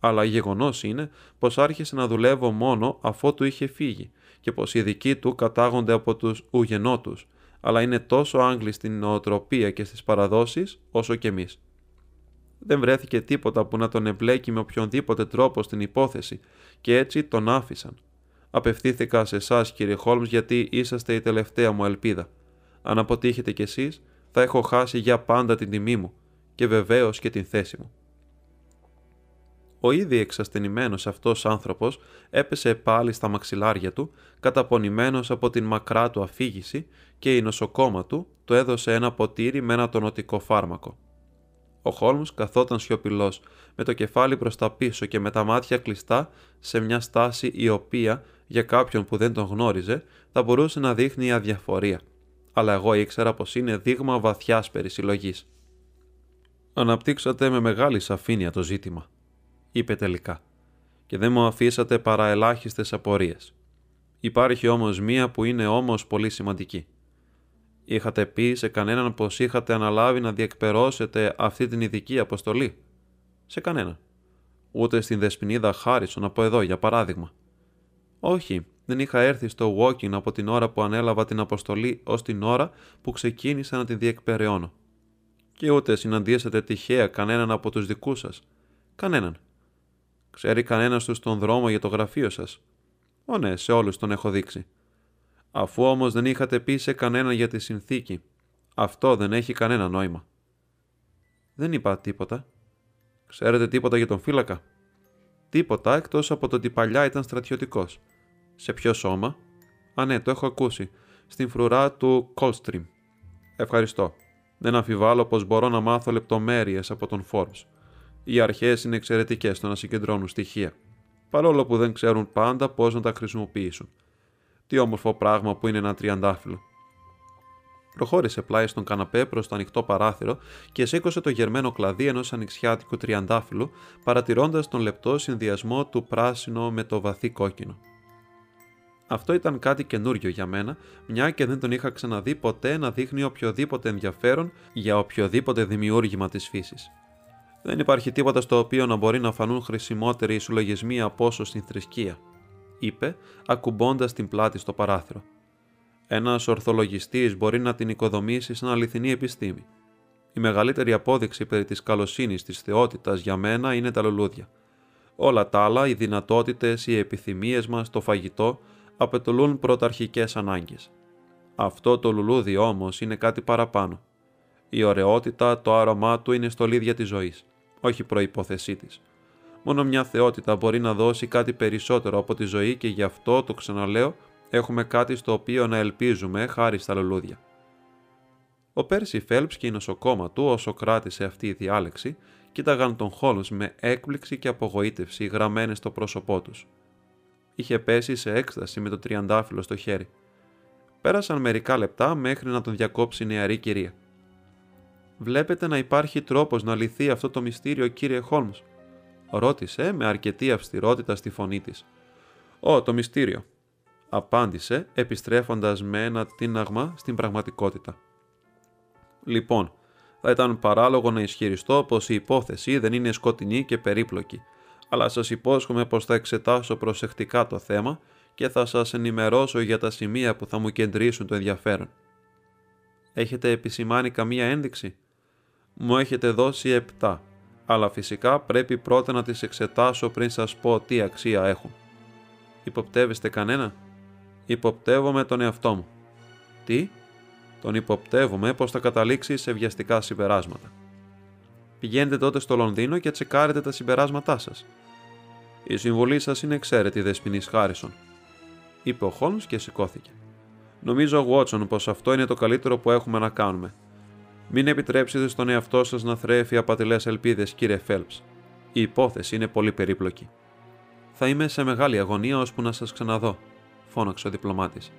A: Αλλά γεγονός είναι πως άρχισε να δουλεύω μόνο αφότου είχε φύγει και πως οι δικοί του κατάγονται από τους ουγενότους, αλλά είναι τόσο Άγγλοι στην νοοτροπία και στις παραδόσεις όσο και εμείς. Δεν βρέθηκε τίποτα που να τον εμπλέκει με οποιονδήποτε τρόπο στην υπόθεση και έτσι τον άφησαν. Απευθύνθηκα σε εσάς, κύριε Χόλμς, γιατί είσαστε η τελευταία μου ελπίδα. Αν αποτύχετε κι εσείς, θα έχω χάσει για πάντα την τιμή μου και βεβαίως και την θέση μου. Ο ήδη εξασθενημένος αυτός άνθρωπος έπεσε πάλι στα μαξιλάρια του, καταπονημένος από την μακρά του αφήγηση και η νοσοκόμα του του έδωσε ένα ποτήρι με ένα τονωτικό φάρμακο. Ο Χόλμς καθόταν σιωπηλός, με το κεφάλι προς τα πίσω και με τα μάτια κλειστά σε μια στάση η οποία, για κάποιον που δεν τον γνώριζε, θα μπορούσε να δείχνει αδιαφορία. Αλλά εγώ ήξερα πως είναι δείγμα βαθιάς περισυλλογής. Αναπτύξατε με μεγάλη σαφήνεια το ζήτημα, είπε τελικά, και δεν μου αφήσατε παρά ελάχιστες απορίες. Υπάρχει όμως μία που είναι όμως πολύ σημαντική. Είχατε πει σε κανέναν πως είχατε αναλάβει να διεκπερώσετε αυτή την ειδική αποστολή. Σε κανέναν. Ούτε στην Δεσποινίδα Χάρισον από εδώ, για παράδειγμα. Όχι, δεν είχα έρθει στο walking από την ώρα που ανέλαβα την αποστολή ως την ώρα που ξεκίνησα να την διεκπεραιώνω. Και ούτε συναντήσατε τυχαία κανέναν από τους δικούς σας. Κανέναν. Ξέρει κανένας τους τον δρόμο για το γραφείο σας; Ω ναι, σε όλους τον έχω δείξει. Αφού όμως δεν είχατε πει σε κανέναν για τη συνθήκη, αυτό δεν έχει κανένα νόημα. Δεν είπα τίποτα. Ξέρετε τίποτα για τον φύλακα; Τίποτα εκτός από το ότι παλιά ήταν στρατιωτικός. Σε ποιο σώμα; Α, ναι, το έχω ακούσει. Στην φρουρά του Coldstream. Ευχαριστώ. Δεν αμφιβάλλω πως μπορώ να μάθω λεπτομέρειες από τον Forbes. Οι αρχές είναι εξαιρετικές στο να συγκεντρώνουν στοιχεία. Παρόλο που δεν ξέρουν πάντα πώς να τα χρησιμοποιήσουν. Τι όμορφο πράγμα που είναι ένα τριαντάφυλλο. Προχώρησε πλάι στον καναπέ προς το ανοιχτό παράθυρο και σήκωσε το γερμένο κλαδί ενός ανοιξιάτικου τριαντάφυλλου, παρατηρώντας τον λεπτό συνδυασμό του πράσινο με το βαθύ κόκκινο. Αυτό ήταν κάτι καινούριο για μένα, μια και δεν τον είχα ξαναδεί ποτέ να δείχνει οποιοδήποτε ενδιαφέρον για οποιοδήποτε δημιούργημα της φύσης. Δεν υπάρχει τίποτα στο οποίο να μπορεί να φανούν χρησιμότεροι οι συλλογισμοί από όσο στην θρησκεία, είπε, ακουμπώντας την πλάτη στο παράθυρο. Ένας ορθολογιστής μπορεί να την οικοδομήσει σαν αληθινή επιστήμη. Η μεγαλύτερη απόδειξη περί της καλοσύνης της θεότητας για μένα είναι τα λουλούδια. Όλα τα άλλα, οι δυνατότητες, οι επιθυμίες μας, το φαγητό, απαιτούν πρωταρχικές ανάγκες. Αυτό το λουλούδι όμως είναι κάτι παραπάνω. Η ωραιότητα, το άρωμά του είναι στολίδια της ζωής, όχι προπόθεσή της. Μόνο μια θεότητα μπορεί να δώσει κάτι περισσότερο από τη ζωή και γι' αυτό, το ξαναλέω, έχουμε κάτι στο οποίο να ελπίζουμε χάρη στα λουλούδια. Ο Πέρσι Φέλπς και η νοσοκόμα του, όσο κράτησε αυτή η διάλεξη, κοίταγαν τον Χόλμς με έκπληξη και απογοήτευση γραμμένες στο πρόσωπό τους. Είχε πέσει σε έκσταση με το τριαντάφυλλο στο χέρι. Πέρασαν μερικά λεπτά μέχρι να τον διακόψει η νεαρή κυρία. «Βλέπετε να υπάρχει τρόπος να λυθεί αυτό το μυστήριο, κύριε Χόλμς», ρώτησε με αρκετή αυστηρότητα στη φωνή της. «Ω, το μυστήριο», απάντησε επιστρέφοντας με ένα τίναγμα στην πραγματικότητα. Λοιπόν, θα ήταν παράλογο να ισχυριστώ πως η υπόθεση δεν είναι σκοτεινή και περίπλοκη, αλλά σας υπόσχομαι πως θα εξετάσω προσεκτικά το θέμα και θα σας ενημερώσω για τα σημεία που θα μου κεντρήσουν το ενδιαφέρον. Έχετε επισημάνει καμία ένδειξη; Μου έχετε δώσει επτά, αλλά φυσικά πρέπει πρώτα να τις εξετάσω πριν σας πω τι αξία έχουν. Υποπτεύεστε κανένα; Υποπτεύομαι τον εαυτό μου. Τι; Τον υποπτεύομαι πως θα καταλήξει σε βιαστικά συμπεράσματα. Πηγαίνετε τότε στο Λονδίνο και τσεκάρετε τα συμπεράσματά σας. Η συμβολή σας είναι εξαίρετη, δεσποινής Χάρισον. Είπε ο Χόλμς και σηκώθηκε. Νομίζω, Βότσον, πως αυτό είναι το καλύτερο που έχουμε να κάνουμε. Μην επιτρέψετε στον εαυτό σας να θρέφει απατηλές ελπίδες, κύριε Φέλπ. Η υπόθεση είναι πολύ περίπλοκη. Θα είμαι σε μεγάλη αγωνία ώσπου να σας ξαναδώ, φώναξε ο διπλωμάτης.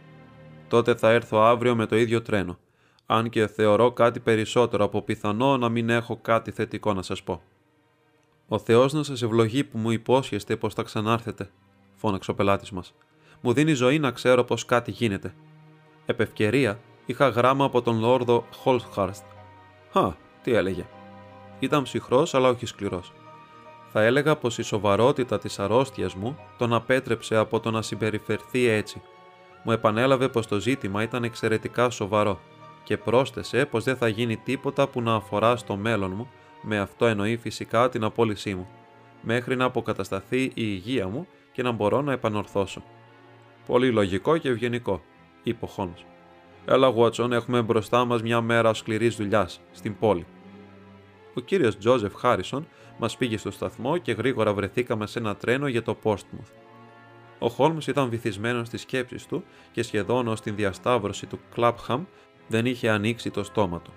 A: Τότε θα έρθω αύριο με το ίδιο τρένο, αν και θεωρώ κάτι περισσότερο από πιθανό να μην έχω κάτι θετικό να σας πω. Ο Θεός να σας ευλογεί που μου υπόσχεστε πως θα ξανάρθετε, φώναξε ο πελάτης μας. Μου δίνει ζωή να ξέρω πως κάτι γίνεται. Επευκαιρία είχα γράμμα από τον Λόρδο Χολχάρστ Χα, τι έλεγε. Ήταν ψυχρός, αλλά όχι σκληρός. Θα έλεγα πως η σοβαρότητα της αρρώστιας μου τον απέτρεψε από το να συμπεριφερθεί έτσι. Μου επανέλαβε πως το ζήτημα ήταν εξαιρετικά σοβαρό και πρόσθεσε πως δεν θα γίνει τίποτα που να αφορά στο μέλλον μου, με αυτό εννοεί φυσικά την απόλυσή μου, μέχρι να αποκατασταθεί η υγεία μου και να μπορώ να επανορθώσω. Πολύ λογικό και ευγενικό, είπε ο Χόλμς. Έλα, Βότσον, έχουμε μπροστά μας μια μέρα σκληρής δουλειάς στην πόλη. Ο κύριος Τζόζεφ Χάρισον μας πήγε στο σταθμό και γρήγορα βρεθήκαμε σε ένα τρένο για το Πόρστμουθ. Ο Χόλμς ήταν βυθισμένος στις σκέψεις του και σχεδόν ως την διασταύρωση του Κλάπχαμ δεν είχε ανοίξει το στόμα του.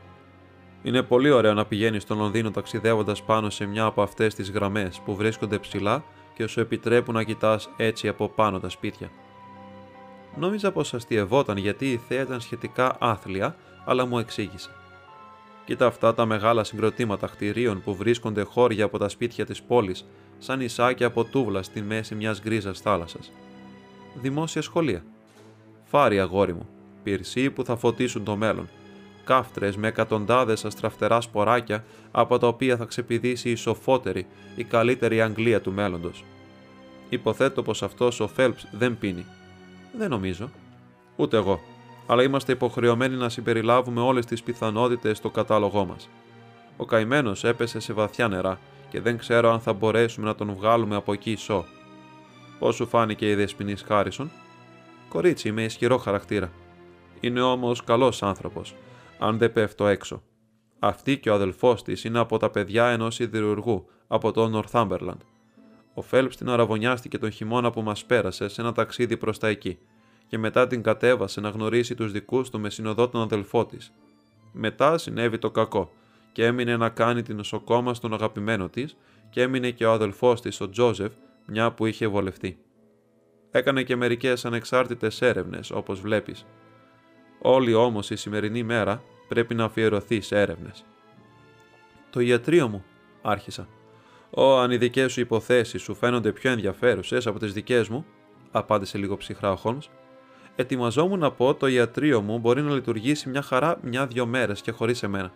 A: Είναι πολύ ωραίο να πηγαίνεις στο Λονδίνο ταξιδεύοντας πάνω σε μια από αυτές τις γραμμές που βρίσκονται ψηλά και σου επιτρέπουν να κοιτάς έτσι από πάνω τα σπίτια. Νόμιζα πως αστειευόταν γιατί η θέα ήταν σχετικά άθλια, αλλά μου εξήγησε. Κοίτα αυτά τα μεγάλα συγκροτήματα κτηρίων που βρίσκονται χώρια από τα σπίτια της πόλης, σαν νησάκια από τούβλα στη μέση μιας γκρίζας θάλασσας. Δημόσια σχολεία. Φάρι, αγόρι μου, πυρσί που θα φωτίσουν το μέλλον. Κάφτρες με εκατοντάδες αστραφτερά σποράκια από τα οποία θα ξεπηδήσει η σοφότερη, η καλύτερη Αγγλία του μέλλοντος. Υποθέτω πως αυτός ο Φέλπς δεν πίνει. Δεν νομίζω. Ούτε εγώ. Αλλά είμαστε υποχρεωμένοι να συμπεριλάβουμε όλες τις πιθανότητες στο κατάλογό μας. Ο καημένος έπεσε σε βαθιά νερά και δεν ξέρω αν θα μπορέσουμε να τον βγάλουμε από εκεί ισό. Πώς σου φάνηκε η δεσποινής Χάρισον, Κορίτσι με ισχυρό χαρακτήρα. Είναι όμως καλός άνθρωπος, αν δεν πέφτω έξω. Αυτή και ο αδελφός της είναι από τα παιδιά ενός σιδηρουργού από το Νορθάμπερλαντ. Ο Φέλπς την αραβωνιάστηκε τον χειμώνα που μας πέρασε σε ένα ταξίδι προς τα εκεί, και μετά την κατέβασε να γνωρίσει τους δικούς του με συνοδό τον αδελφό της. Μετά συνέβη το κακό, και έμεινε να κάνει την νοσοκόμα στον αγαπημένο της, και έμεινε και ο αδελφός της, ο Τζόζεφ, μια που είχε βολευτεί. Έκανε και μερικές ανεξάρτητες έρευνες, όπως βλέπεις. Όλη όμως η σημερινή μέρα πρέπει να αφιερωθείς σε έρευνες. Το ιατρείο μου, άρχισα. Ω, αν οι δικές σου υποθέσεις σου φαίνονται πιο ενδιαφέρουσες από τις δικές μου, απάντησε λίγο ψυχρά ο Χόλμς, ετοιμαζόμουν να πω το ιατρείο μου μπορεί να λειτουργήσει μια χαρά μια-δυο μέρες και χωρίς εμένα.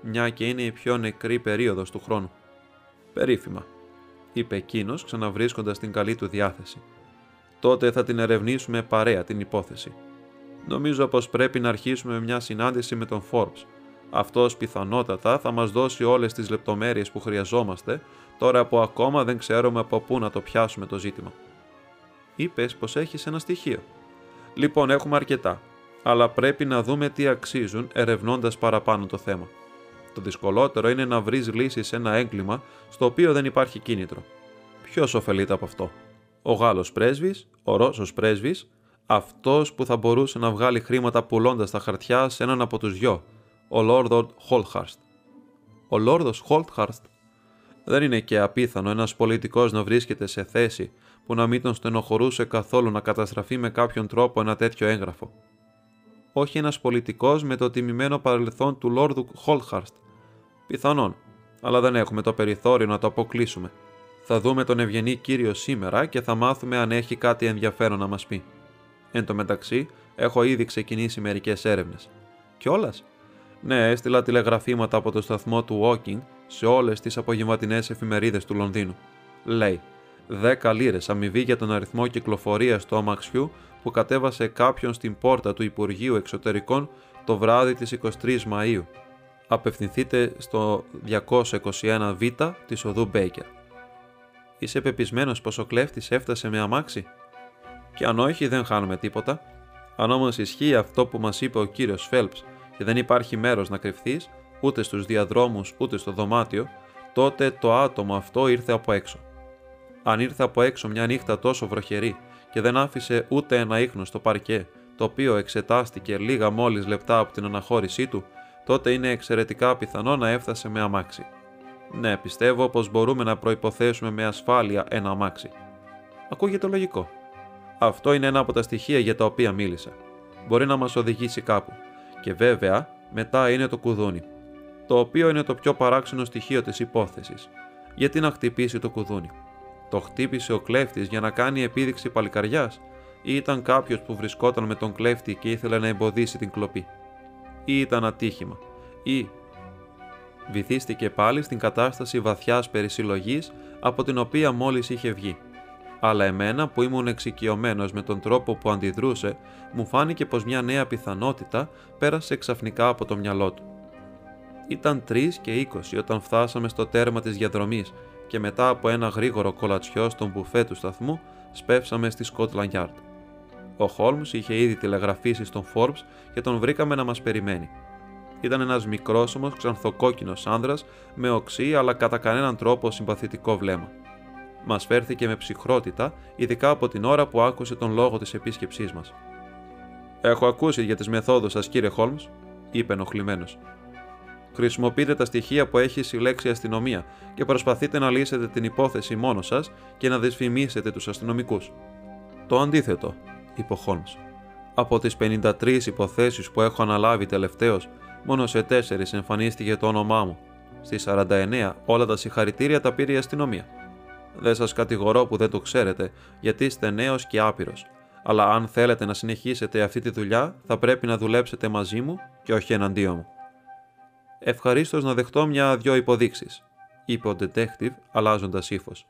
A: Μια και είναι η πιο νεκρή περίοδος του χρόνου. Περίφημα, είπε εκείνος ξαναβρίσκοντας την καλή του διάθεση. Τότε θα την ερευνήσουμε παρέα την υπόθεση. Νομίζω πως πρέπει να αρχίσουμε μια συνάντηση με τον Forbes. Αυτός πιθανότατα θα μας δώσει όλες τις λεπτομέρειες που χρειαζόμαστε τώρα που ακόμα δεν ξέρουμε από πού να το πιάσουμε το ζήτημα. Είπες πως έχεις ένα στοιχείο. Λοιπόν, έχουμε αρκετά, αλλά πρέπει να δούμε τι αξίζουν ερευνώντας παραπάνω το θέμα. Το δυσκολότερο είναι να βρεις λύση σε ένα έγκλημα στο οποίο δεν υπάρχει κίνητρο. Ποιος ωφελείται από αυτό, ο Γάλλος πρέσβης, ο Ρώσος πρέσβης, αυτός που θα μπορούσε να βγάλει χρήματα πουλώντας τα χαρτιά σε έναν από τους δυο, ο Λόρδο Χόλτχαρστ. Ο Λόρδος Χόλτχαρστ δεν είναι και απίθανο ένας πολιτικός να βρίσκεται σε θέση που να μην τον στενοχωρούσε καθόλου να καταστραφεί με κάποιον τρόπο ένα τέτοιο έγγραφο. Όχι ένας πολιτικός με το τιμημένο παρελθόν του Λόρδου Χόλτχαρστ. Πιθανόν, αλλά δεν έχουμε το περιθώριο να το αποκλείσουμε. Θα δούμε τον ευγενή κύριο σήμερα και θα μάθουμε αν έχει κάτι ενδιαφέρον να μας πει. Εν τω μεταξύ, έχω ήδη ξεκινήσει μερικές έρευνες. Κιόλας; Ναι, έστειλα τηλεγραφήματα από το σταθμό του Walking σε όλες τις απογευματινές εφημερίδες του Λονδίνου. Λέει: 10 λίρες αμοιβή για τον αριθμό κυκλοφορίας του αμαξιού που κατέβασε κάποιον στην πόρτα του Υπουργείου Εξωτερικών το βράδυ της 23 Μαΐου. Απευθυνθείτε στο 221β της οδού Μπέικερ. Είσαι πεπισμένος πως ο κλέφτης έφτασε με αμάξι. Και αν όχι, δεν χάνουμε τίποτα. Αν όμως ισχύει αυτό που μας είπε ο κύριος Φέλπς και δεν υπάρχει μέρος να κρυφθείς, ούτε στους διαδρόμους ούτε στο δωμάτιο, τότε το άτομο αυτό ήρθε από έξω. Αν ήρθε από έξω μια νύχτα τόσο βροχερή και δεν άφησε ούτε ένα ίχνος στο παρκέ, το οποίο εξετάστηκε λίγα μόλις λεπτά από την αναχώρησή του, τότε είναι εξαιρετικά πιθανό να έφτασε με αμάξι. Ναι, πιστεύω πως μπορούμε να προποθέσουμε με ασφάλεια ένα αμάξι. Ακούγεται λογικό. Αυτό είναι ένα από τα στοιχεία για τα οποία μίλησα. Μπορεί να μας οδηγήσει κάπου. Και βέβαια, μετά είναι το κουδούνι. Το οποίο είναι το πιο παράξενο στοιχείο της υπόθεσης. Γιατί να χτυπήσει το κουδούνι; Το χτύπησε ο κλέφτης για να κάνει επίδειξη παλικαριάς, ή ήταν κάποιος που βρισκόταν με τον κλέφτη και ήθελε να εμποδίσει την κλοπή; Ή ήταν ατύχημα; Ή βυθίστηκε πάλι στην κατάσταση βαθιάς περισυλλογής από την οποία μόλις είχε βγει. Αλλά εμένα που ήμουν εξοικειωμένος με τον τρόπο που αντιδρούσε, μου φάνηκε πως μια νέα πιθανότητα πέρασε ξαφνικά από το μυαλό του. Ήταν 3 και 20 όταν φτάσαμε στο τέρμα της διαδρομής και μετά από ένα γρήγορο κολατσιό στον μπουφέ του σταθμού σπεύσαμε στη Scotland Yard. Ο Χόλμς είχε ήδη τηλεγραφήσει στον Forbes και τον βρήκαμε να μας περιμένει. Ήταν ένας μικρόσωμος, ξανθοκόκκινος άνδρας με οξύ αλλά κατά κανέναν τρόπο συμπαθητικό βλέμμα. Μας φέρθηκε με ψυχρότητα, ειδικά από την ώρα που άκουσε τον λόγο της επίσκεψής μας. Έχω ακούσει για τις μεθόδους σας, κύριε Χόλμς, είπε ενοχλημένος. Χρησιμοποιείτε τα στοιχεία που έχει συλλέξει η αστυνομία και προσπαθείτε να λύσετε την υπόθεση μόνος σας και να δυσφημίσετε τους αστυνομικούς. Το αντίθετο, είπε ο Χόλμ. Από τις 53 υποθέσεις που έχω αναλάβει τελευταίως, Μόνο σε τέσσερις εμφανίστηκε το όνομά μου. Στις 49 όλα τα συγχαρητήρια τα πήρε η αστυνομία. Δεν σας κατηγορώ που δεν το ξέρετε, γιατί είστε νέος και άπειρος. Αλλά αν θέλετε να συνεχίσετε αυτή τη δουλειά, θα πρέπει να δουλέψετε μαζί μου και όχι εναντίον μου. Ευχαρίστως να δεχτώ μια-δυο υποδείξεις, είπε ο detective αλλάζοντας ύφος.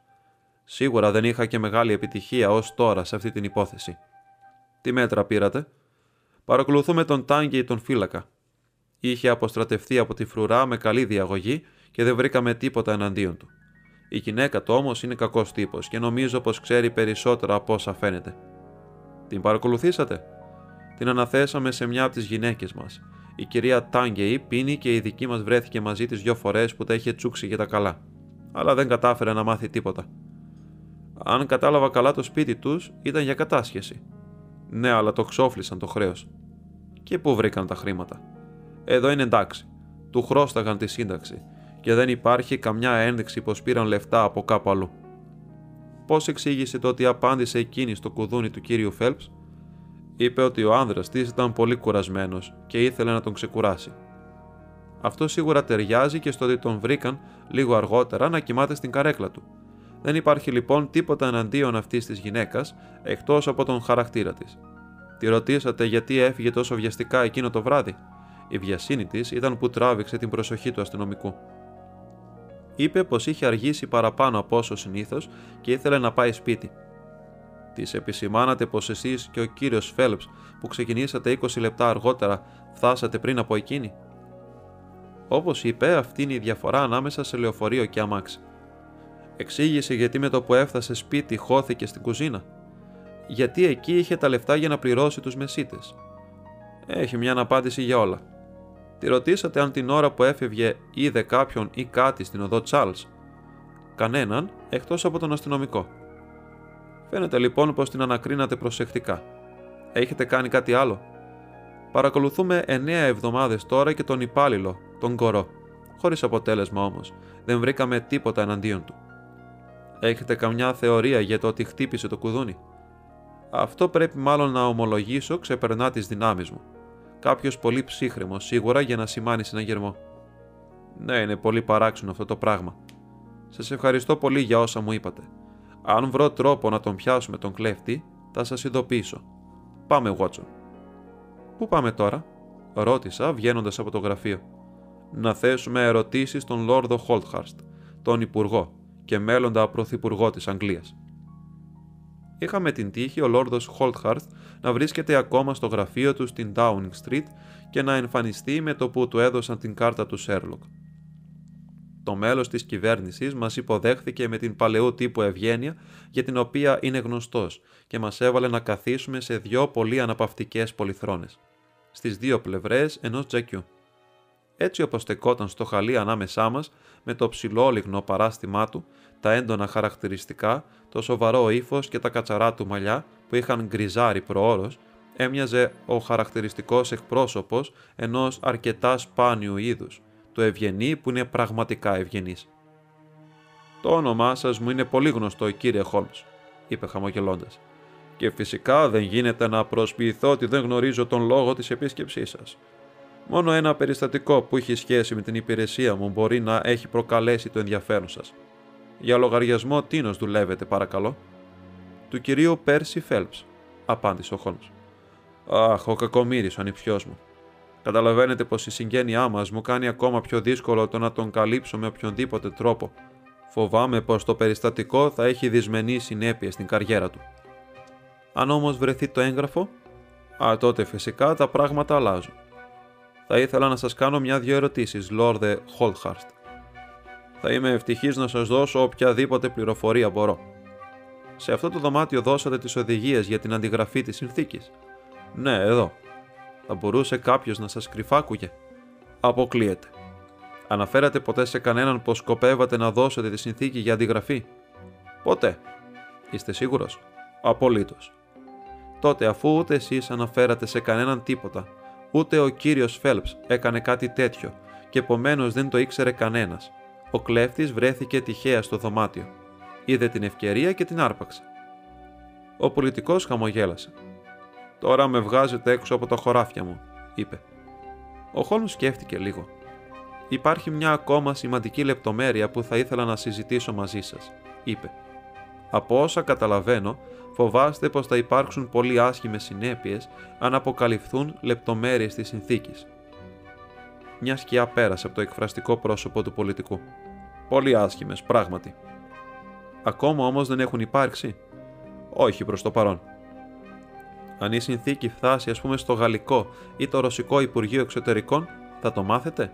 A: Σίγουρα δεν είχα και μεγάλη επιτυχία ως τώρα σε αυτή την υπόθεση. Τι μέτρα πήρατε, Παρακολουθούμε τον Τάγκη τον φύλακα. Είχε αποστρατευτεί από τη φρουρά με καλή διαγωγή και δεν βρήκαμε τίποτα εναντίον του. Η γυναίκα του όμως είναι κακός τύπος και νομίζω πως ξέρει περισσότερα από όσα φαίνεται. Την παρακολουθήσατε; Την αναθέσαμε σε μια από τις γυναίκες μας. Η κυρία Τάγκεϊ πίνει και η δική μας βρέθηκε μαζί της δυο φορές που τα είχε τσούξει για τα καλά. Αλλά δεν κατάφερε να μάθει τίποτα. Αν κατάλαβα καλά το σπίτι τους, ήταν για κατάσχεση. Ναι, αλλά το ξόφλησαν το χρέος. Και πού βρήκαν τα χρήματα; Εδώ είναι εντάξει. Του χρώσταγαν τη σύνταξη και δεν υπάρχει καμιά ένδειξη πως πήραν λεφτά από κάπου αλλού. Πώς εξήγησε το ότι απάντησε εκείνη στο κουδούνι του κύριου Φέλπς, είπε ότι ο άνδρας της ήταν πολύ κουρασμένος και ήθελε να τον ξεκουράσει. Αυτό σίγουρα ταιριάζει και στο ότι τον βρήκαν λίγο αργότερα να κοιμάται στην καρέκλα του. Δεν υπάρχει λοιπόν τίποτα εναντίον αυτής της γυναίκας εκτός από τον χαρακτήρα της. Τη ρωτήσατε γιατί έφυγε τόσο βιαστικά εκείνο το βράδυ. Η βιασύνη της ήταν που τράβηξε την προσοχή του αστυνομικού. Είπε πως είχε αργήσει παραπάνω από όσο συνήθως και ήθελε να πάει σπίτι. Της επισημάνατε πως εσείς και ο κύριος Φέλπς που ξεκινήσατε 20 λεπτά αργότερα φτάσατε πριν από εκείνη; Όπως είπε, αυτή είναι η διαφορά ανάμεσα σε λεωφορείο και αμάξι. Εξήγησε γιατί με το που έφτασε σπίτι χώθηκε στην κουζίνα. Γιατί εκεί είχε τα λεφτά για να πληρώσει τους μεσίτες. Έχει μια απάντηση για όλα. Τη ρωτήσατε αν την ώρα που έφευγε είδε κάποιον ή κάτι στην οδό Τσάρλς. Κανέναν, εκτός από τον αστυνομικό. Φαίνεται λοιπόν πως την ανακρίνατε προσεκτικά. Έχετε κάνει κάτι άλλο; Παρακολουθούμε 9 εβδομάδες τώρα και τον υπάλληλο, τον κορό. Χωρίς αποτέλεσμα όμως. Δεν βρήκαμε τίποτα εναντίον του. Έχετε καμιά θεωρία για το ότι χτύπησε το κουδούνι; Αυτό πρέπει μάλλον να ομολογήσω ξεπερνά τις δυνάμεις μου. Κάποιος πολύ ψύχρεμος σίγουρα για να σημάνει συναγερμό. Ναι, είναι πολύ παράξενο αυτό το πράγμα. Σας ευχαριστώ πολύ για όσα μου είπατε. Αν βρω τρόπο να τον πιάσουμε τον κλέφτη, θα σας ειδοποιήσω. Πάμε, Βότσον. Πού πάμε τώρα, ρώτησα βγαίνοντας από το γραφείο. Να θέσουμε ερωτήσεις στον Λόρδο Χόλτχαρστ, τον Υπουργό, και μέλλοντα πρωθυπουργό της Αγγλίας. Είχαμε την τύχη ο Λόρδος Χόλτχαρστ να βρίσκεται ακόμα στο γραφείο του στην Downing Street και να εμφανιστεί με το που του έδωσαν την κάρτα του Σέρλοκ. Το μέλος της κυβέρνησης μας υποδέχθηκε με την παλαιού τύπου ευγένεια για την οποία είναι γνωστός και μας έβαλε να καθίσουμε σε δυο πολύ αναπαυτικές πολυθρόνες, στις δύο πλευρές ενός τζακιού. Έτσι όπως στεκόταν στο χαλί ανάμεσά μας, με το ψηλόλιγνο παράστημά του, τα έντονα χαρακτηριστικά, το σοβαρό ύφος και τα κατσαρά του μαλλιά που είχαν γκριζάρει προώρως, έμοιαζε ο χαρακτηριστικός εκπρόσωπος ενός αρκετά σπάνιου είδους, του ευγενή που είναι πραγματικά ευγενής. «Το όνομά σας μου είναι πολύ γνωστό, κύριε Χόλμς», είπε χαμογελώντας. «Και φυσικά δεν γίνεται να προσποιηθώ ότι δεν γνωρίζω τον λόγο της επίσκεψής σας. Μόνο ένα περιστατικό που έχει σχέση με την υπηρεσία μου μπορεί να έχει προκαλέσει το ενδιαφέρον σας. Για λογαριασμό τίνος δουλεύετε, παρακαλώ. Του κυρίου Πέρσι Φέλπς, απάντησε ο Χόλμς. Αχ, ο κακομοίρη ο ανιψιός μου. Καταλαβαίνετε πως η συγγένειά μας μου κάνει ακόμα πιο δύσκολο το να τον καλύψω με οποιονδήποτε τρόπο. Φοβάμαι πως το περιστατικό θα έχει δυσμενή συνέπεια στην καριέρα του. Αν όμως βρεθεί το έγγραφο, α, τότε φυσικά τα πράγματα αλλάζουν. Θα ήθελα να σας κάνω μια-δυο ερωτήσεις, Λόρδε Χόλτχαρστ. Θα είμαι ευτυχής να σας δώσω οποιαδήποτε πληροφορία μπορώ. Σε αυτό το δωμάτιο δώσατε τις οδηγίες για την αντιγραφή της συνθήκης. Ναι, εδώ. Θα μπορούσε κάποιος να σας κρυφάκουγε. Αποκλείεται. Αναφέρατε ποτέ σε κανέναν πως σκοπεύατε να δώσετε τη συνθήκη για αντιγραφή; Ποτέ. Είστε σίγουρος; Απολύτως. Τότε αφού ούτε εσείς αναφέρατε σε κανέναν τίποτα Ούτε ο κύριος Φέλπς έκανε κάτι τέτοιο και επομένως δεν το ήξερε κανένας. Ο κλέφτης βρέθηκε τυχαία στο δωμάτιο. Είδε την ευκαιρία και την άρπαξε. Ο πολιτικός χαμογέλασε. «Τώρα με βγάζετε έξω από τα χωράφια μου», είπε. Ο Χόλμς σκέφτηκε λίγο. Υπάρχει μια ακόμα σημαντική λεπτομέρεια που θα ήθελα να συζητήσω μαζί σας, είπε. Από όσα καταλαβαίνω, φοβάστε πως θα υπάρξουν πολύ άσχημες συνέπειες αν αποκαλυφθούν λεπτομέρειες της συνθήκης. Μια σκιά πέρασε από το εκφραστικό πρόσωπο του πολιτικού. Πολύ άσχημες, πράγματι. Ακόμα όμως δεν έχουν υπάρξει. Όχι προς το παρόν. Αν η συνθήκη φτάσει ας πούμε στο Γαλλικό ή το Ρωσικό Υπουργείο Εξωτερικών, θα το μάθετε;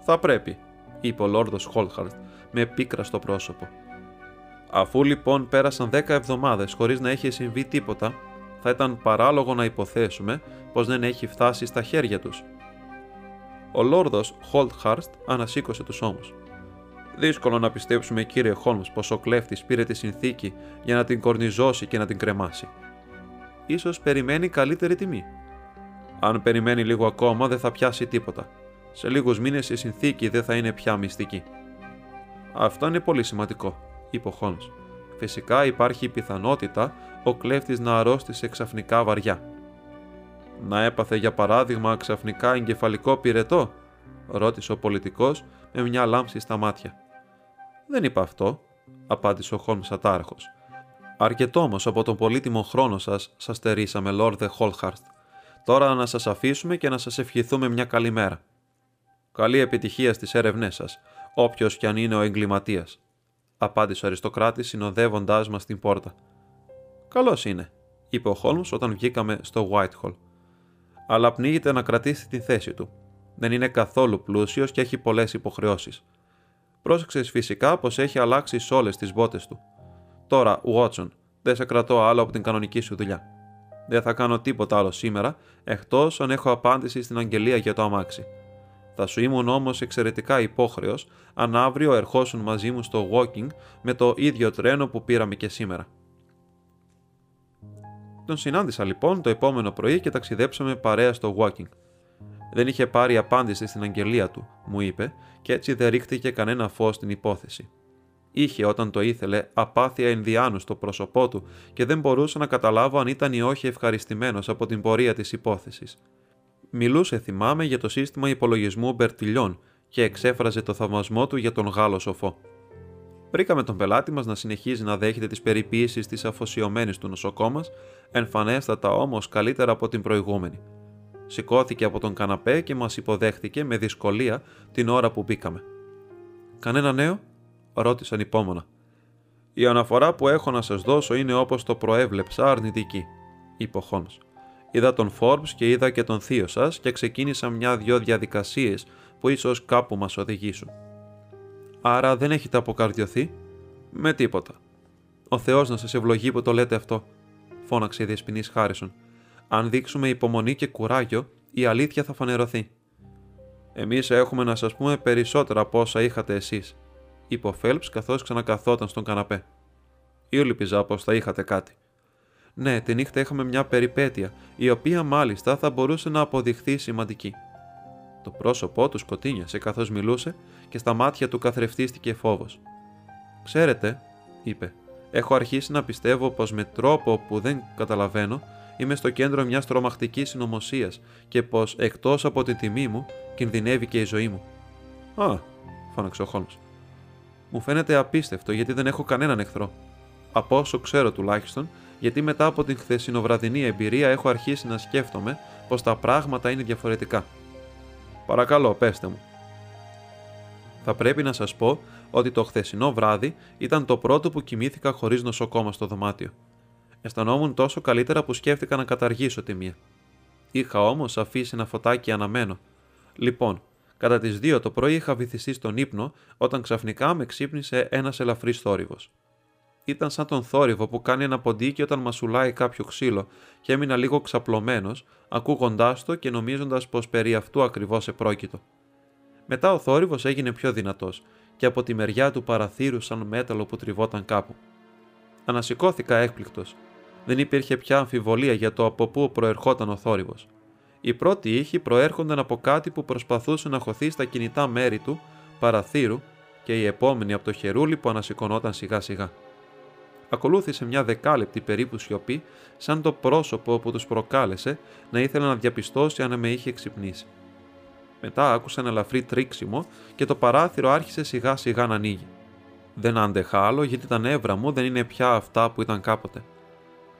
A: Θα πρέπει, είπε ο Λόρδος Χόλχαρτ με πίκρα στο πρόσωπο. Αφού λοιπόν πέρασαν δέκα εβδομάδες χωρίς να έχει συμβεί τίποτα, θα ήταν παράλογο να υποθέσουμε πως δεν έχει φτάσει στα χέρια τους. Ο Λόρδος Χόλτχαρστ ανασήκωσε τους ώμους. Δύσκολο να πιστέψουμε, κύριε Χόλμς, πως ο κλέφτης πήρε τη συνθήκη για να την κορνιζώσει και να την κρεμάσει. Ίσως περιμένει καλύτερη τιμή. Αν περιμένει λίγο ακόμα, δεν θα πιάσει τίποτα. Σε λίγους μήνες η συνθήκη δεν θα είναι πια μυστική. Αυτό είναι πολύ σημαντικό, είπε ο Χόλμς. Φυσικά υπάρχει η πιθανότητα ο κλέφτης να αρρώστησε ξαφνικά βαριά. Να έπαθε για παράδειγμα ξαφνικά εγκεφαλικό πυρετό, ρώτησε ο πολιτικός με μια λάμψη στα μάτια. Δεν είπα αυτό, απάντησε ο Χόλμς ατάραχος. Αρκετό όμως από τον πολύτιμο χρόνο σας, σας στερήσαμε, Λόρδε Χόλχαρτ. Τώρα να σας αφήσουμε και να σας ευχηθούμε μια καλή μέρα. Καλή επιτυχία στις έρευνές σας, όποιος κι αν είναι ο εγκληματίας, απάντησε ο Αριστοκράτης συνοδεύοντάς μας στην πόρτα. Καλώ είναι, είπε ο Χόλμ όταν βγήκαμε στο Whitehall. Αλλά πνίγεται να κρατήσει την θέση του. Δεν είναι καθόλου πλούσιος και έχει πολλές υποχρεώσεις. Πρόσεξες φυσικά πως έχει αλλάξει όλες τις μπότες του. Τώρα, Watson, δεν σε κρατώ άλλο από την κανονική σου δουλειά. Δεν θα κάνω τίποτα άλλο σήμερα, εκτός αν έχω απάντηση στην αγγελία για το αμάξι. Θα σου ήμουν όμως εξαιρετικά υπόχρεος αν αύριο ερχόσουν μαζί μου στο walking με το ίδιο τρένο που πήραμε και σήμερα. Τον συνάντησα λοιπόν το επόμενο πρωί και ταξιδέψαμε παρέα στο walking. Δεν είχε πάρει απάντηση στην αγγελία του, μου είπε, και έτσι δεν ρίχτηκε κανένα φως στην υπόθεση. Είχε όταν το ήθελε απάθεια ενδιάνους στο πρόσωπό του και δεν μπορούσα να καταλάβω αν ήταν ή όχι ευχαριστημένος από την πορεία της υπόθεσης. Μιλούσε, θυμάμαι, για το σύστημα υπολογισμού Μπερτιλιών και εξέφραζε το θαυμασμό του για τον Γάλλο σοφό. Βρήκαμε τον πελάτη μας να συνεχίζει να δέχεται τις περιποίησεις της αφοσιωμένης του νοσοκόμας, εμφανέστατα όμως καλύτερα από την προηγούμενη. Σηκώθηκε από τον καναπέ και μας υποδέχτηκε με δυσκολία την ώρα που μπήκαμε. Κανένα νέο, ρώτησαν υπόμονα. Η αναφορά που έχω να σας δώσω είναι όπως το προέβλεψα αρνητική, είπε ο Χόλμς. Είδα τον Forbes και είδα και τον θείο σας και ξεκίνησα μια-δυο διαδικασίες που ίσως κάπου μας οδηγήσουν. Άρα δεν έχετε αποκαρδιωθεί, με τίποτα. Ο Θεός να σας ευλογεί που το λέτε αυτό, φώναξε η Δεσποινή Χάρισον. Αν δείξουμε υπομονή και κουράγιο, η αλήθεια θα φανερωθεί. Εμείς έχουμε να σας πούμε περισσότερα από όσα είχατε εσείς, είπε ο Φέλπς καθώς ξανακαθόταν στον καναπέ. Ήλπιζα πω θα είχατε κάτι. Ναι, τη νύχτα είχαμε μια περιπέτεια, η οποία μάλιστα θα μπορούσε να αποδειχθεί σημαντική. Το πρόσωπό του σκοτίνιασε καθώς μιλούσε και στα μάτια του καθρεφτίστηκε φόβος. Ξέρετε, είπε, έχω αρχίσει να πιστεύω πως με τρόπο που δεν καταλαβαίνω είμαι στο κέντρο μιας τρομακτικής συνωμοσίας και πως εκτός από την τιμή μου κινδυνεύει και η ζωή μου. Α, φώναξε ο Χόλμς. Μου φαίνεται απίστευτο γιατί δεν έχω κανέναν εχθρό. Από όσο ξέρω τουλάχιστον, γιατί μετά από την χθεσινοβραδινή εμπειρία έχω αρχίσει να σκέφτομαι πως τα πράγματα είναι διαφορετικά. Παρακαλώ, πέστε μου. Θα πρέπει να σας πω ότι το χθεσινό βράδυ ήταν το πρώτο που κοιμήθηκα χωρίς νοσοκόμα στο δωμάτιο. Αισθανόμουν τόσο καλύτερα που σκέφτηκα να καταργήσω τη μία. Είχα όμως αφήσει ένα φωτάκι αναμένο. Λοιπόν, κατά τις 2 το πρωί είχα βυθιστεί στον ύπνο όταν ξαφνικά με ξύπνησε ένας ελαφρύς θόρυβος. Ήταν σαν τον θόρυβο που κάνει ένα ποντίκι όταν μασουλάει κάποιο ξύλο και έμεινα λίγο ξαπλωμένος, ακούγοντάς το και νομίζοντας πως περί αυτού ακριβώς επρόκειτο. Μετά ο θόρυβος έγινε πιο δυνατός και από τη μεριά του παραθύρου σαν μέταλλο που τριβόταν κάπου. Ανασηκώθηκα έκπληκτος δεν υπήρχε πια αμφιβολία για το από πού προερχόταν ο θόρυβος. Οι πρώτοι ήχοι προέρχονταν από κάτι που προσπαθούσε να χωθεί στα κινητά μέρη του, παραθύρου, και η επόμενη από το χερούλι που ανασηκωνόταν σιγά σιγά. Ακολούθησε μια δεκάλεπτη περίπου σιωπή, σαν το πρόσωπο που τους προκάλεσε να ήθελε να διαπιστώσει αν με είχε ξυπνήσει. Μετά άκουσα ένα ελαφρύ τρίξιμο και το παράθυρο άρχισε σιγά σιγά να ανοίγει. Δεν άντεχα άλλο γιατί τα νεύρα μου δεν είναι πια αυτά που ήταν κάποτε.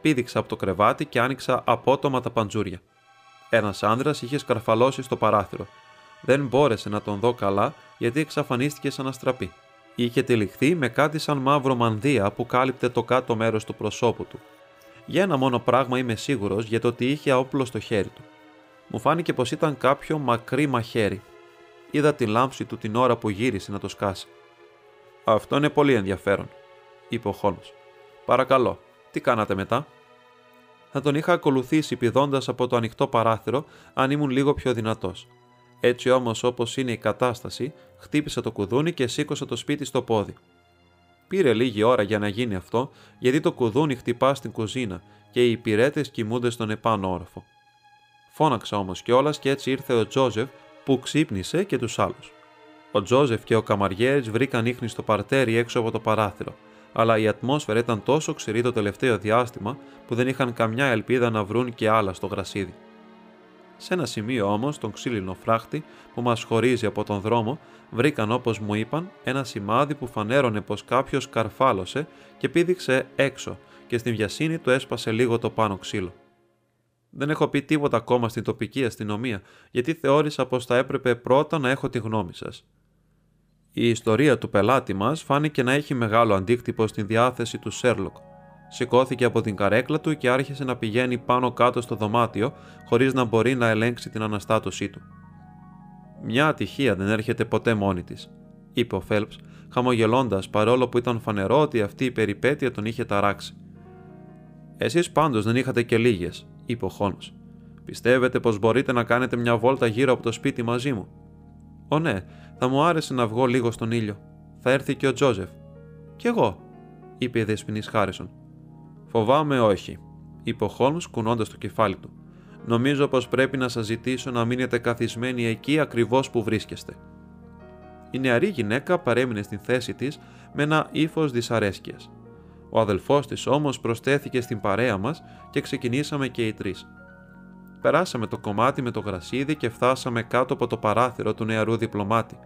A: Πήδηξα από το κρεβάτι και άνοιξα απότομα τα παντζούρια. Ένας άνδρας είχε σκαρφαλώσει στο παράθυρο. Δεν μπόρεσε να τον δω καλά γιατί εξαφανίστηκε σαν αστραπή. Είχε τυλιχθεί με κάτι σαν μαύρο μανδύα που κάλυπτε το κάτω μέρος του προσώπου του. Για ένα μόνο πράγμα είμαι σίγουρος για το ότι είχε όπλο στο χέρι του. Μου φάνηκε πως ήταν κάποιο μακρύ μαχαίρι. Είδα τη λάμψη του την ώρα που γύρισε να το σκάσει. Αυτό είναι πολύ ενδιαφέρον, είπε ο Χόλμ. Παρακαλώ, τι κάνατε μετά; Θα τον είχα ακολουθήσει πηδώντας από το ανοιχτό παράθυρο αν ήμουν λίγο πιο δυνατός. Έτσι όμως όπως είναι η κατάσταση, χτύπησα το κουδούνι και σήκωσα το σπίτι στο πόδι. Πήρε λίγη ώρα για να γίνει αυτό, γιατί το κουδούνι χτυπά στην κουζίνα και οι υπηρέτες κοιμούνται στον επάνω όροφο. Φώναξα όμως κιόλας και έτσι ήρθε ο Τζόζεφ που ξύπνησε και τους άλλους. Ο Τζόζεφ και ο Καμαριέρης βρήκαν ίχνη στο παρτέρι έξω από το παράθυρο, αλλά η ατμόσφαιρα ήταν τόσο ξηρή το τελευταίο διάστημα που δεν είχαν καμιά ελπίδα να βρουν και άλλα στο γρασίδι. Σε ένα σημείο όμως, τον ξύλινο φράχτη που μας χωρίζει από τον δρόμο, βρήκαν όπως μου είπαν ένα σημάδι που φανέρωνε πως κάποιος καρφάλωσε και πήδηξε έξω και στην βιασύνη του έσπασε λίγο το πάνω ξύλο. Δεν έχω πει τίποτα ακόμα στην τοπική αστυνομία, γιατί θεώρησα πως θα έπρεπε πρώτα να έχω τη γνώμη σας. Η ιστορία του πελάτη μας φάνηκε να έχει μεγάλο αντίκτυπο στην διάθεση του Σέρλοκ, Σηκώθηκε από την καρέκλα του και άρχισε να πηγαίνει πάνω κάτω στο δωμάτιο, χωρίς να μπορεί να ελέγξει την αναστάτωσή του. Μια ατυχία δεν έρχεται ποτέ μόνη της, είπε ο Φέλπς, χαμογελώντας παρόλο που ήταν φανερό ότι αυτή η περιπέτεια τον είχε ταράξει. Εσείς πάντως δεν είχατε και λίγες, είπε ο Χόλμ. Πιστεύετε πως μπορείτε να κάνετε μια βόλτα γύρω από το σπίτι μαζί μου; Ω ναι, θα μου άρεσε να βγω λίγο στον ήλιο. Θα έρθει και ο Τζόζεφ. Κι εγώ, είπε η δεσποινής Χάρισον. Φοβάμαι όχι, είπε ο Χόλμς κουνώντας το κεφάλι του. Νομίζω πως πρέπει να σας ζητήσω να μείνετε καθισμένοι εκεί ακριβώς που βρίσκεστε. Η νεαρή γυναίκα παρέμεινε στην θέση της με ένα ύφος δυσαρέσκειας. Ο αδελφός της όμως προσθέθηκε στην παρέα μας και ξεκινήσαμε και οι τρεις. Περάσαμε το κομμάτι με το γρασίδι και φτάσαμε κάτω από το παράθυρο του νεαρού διπλωμάτη.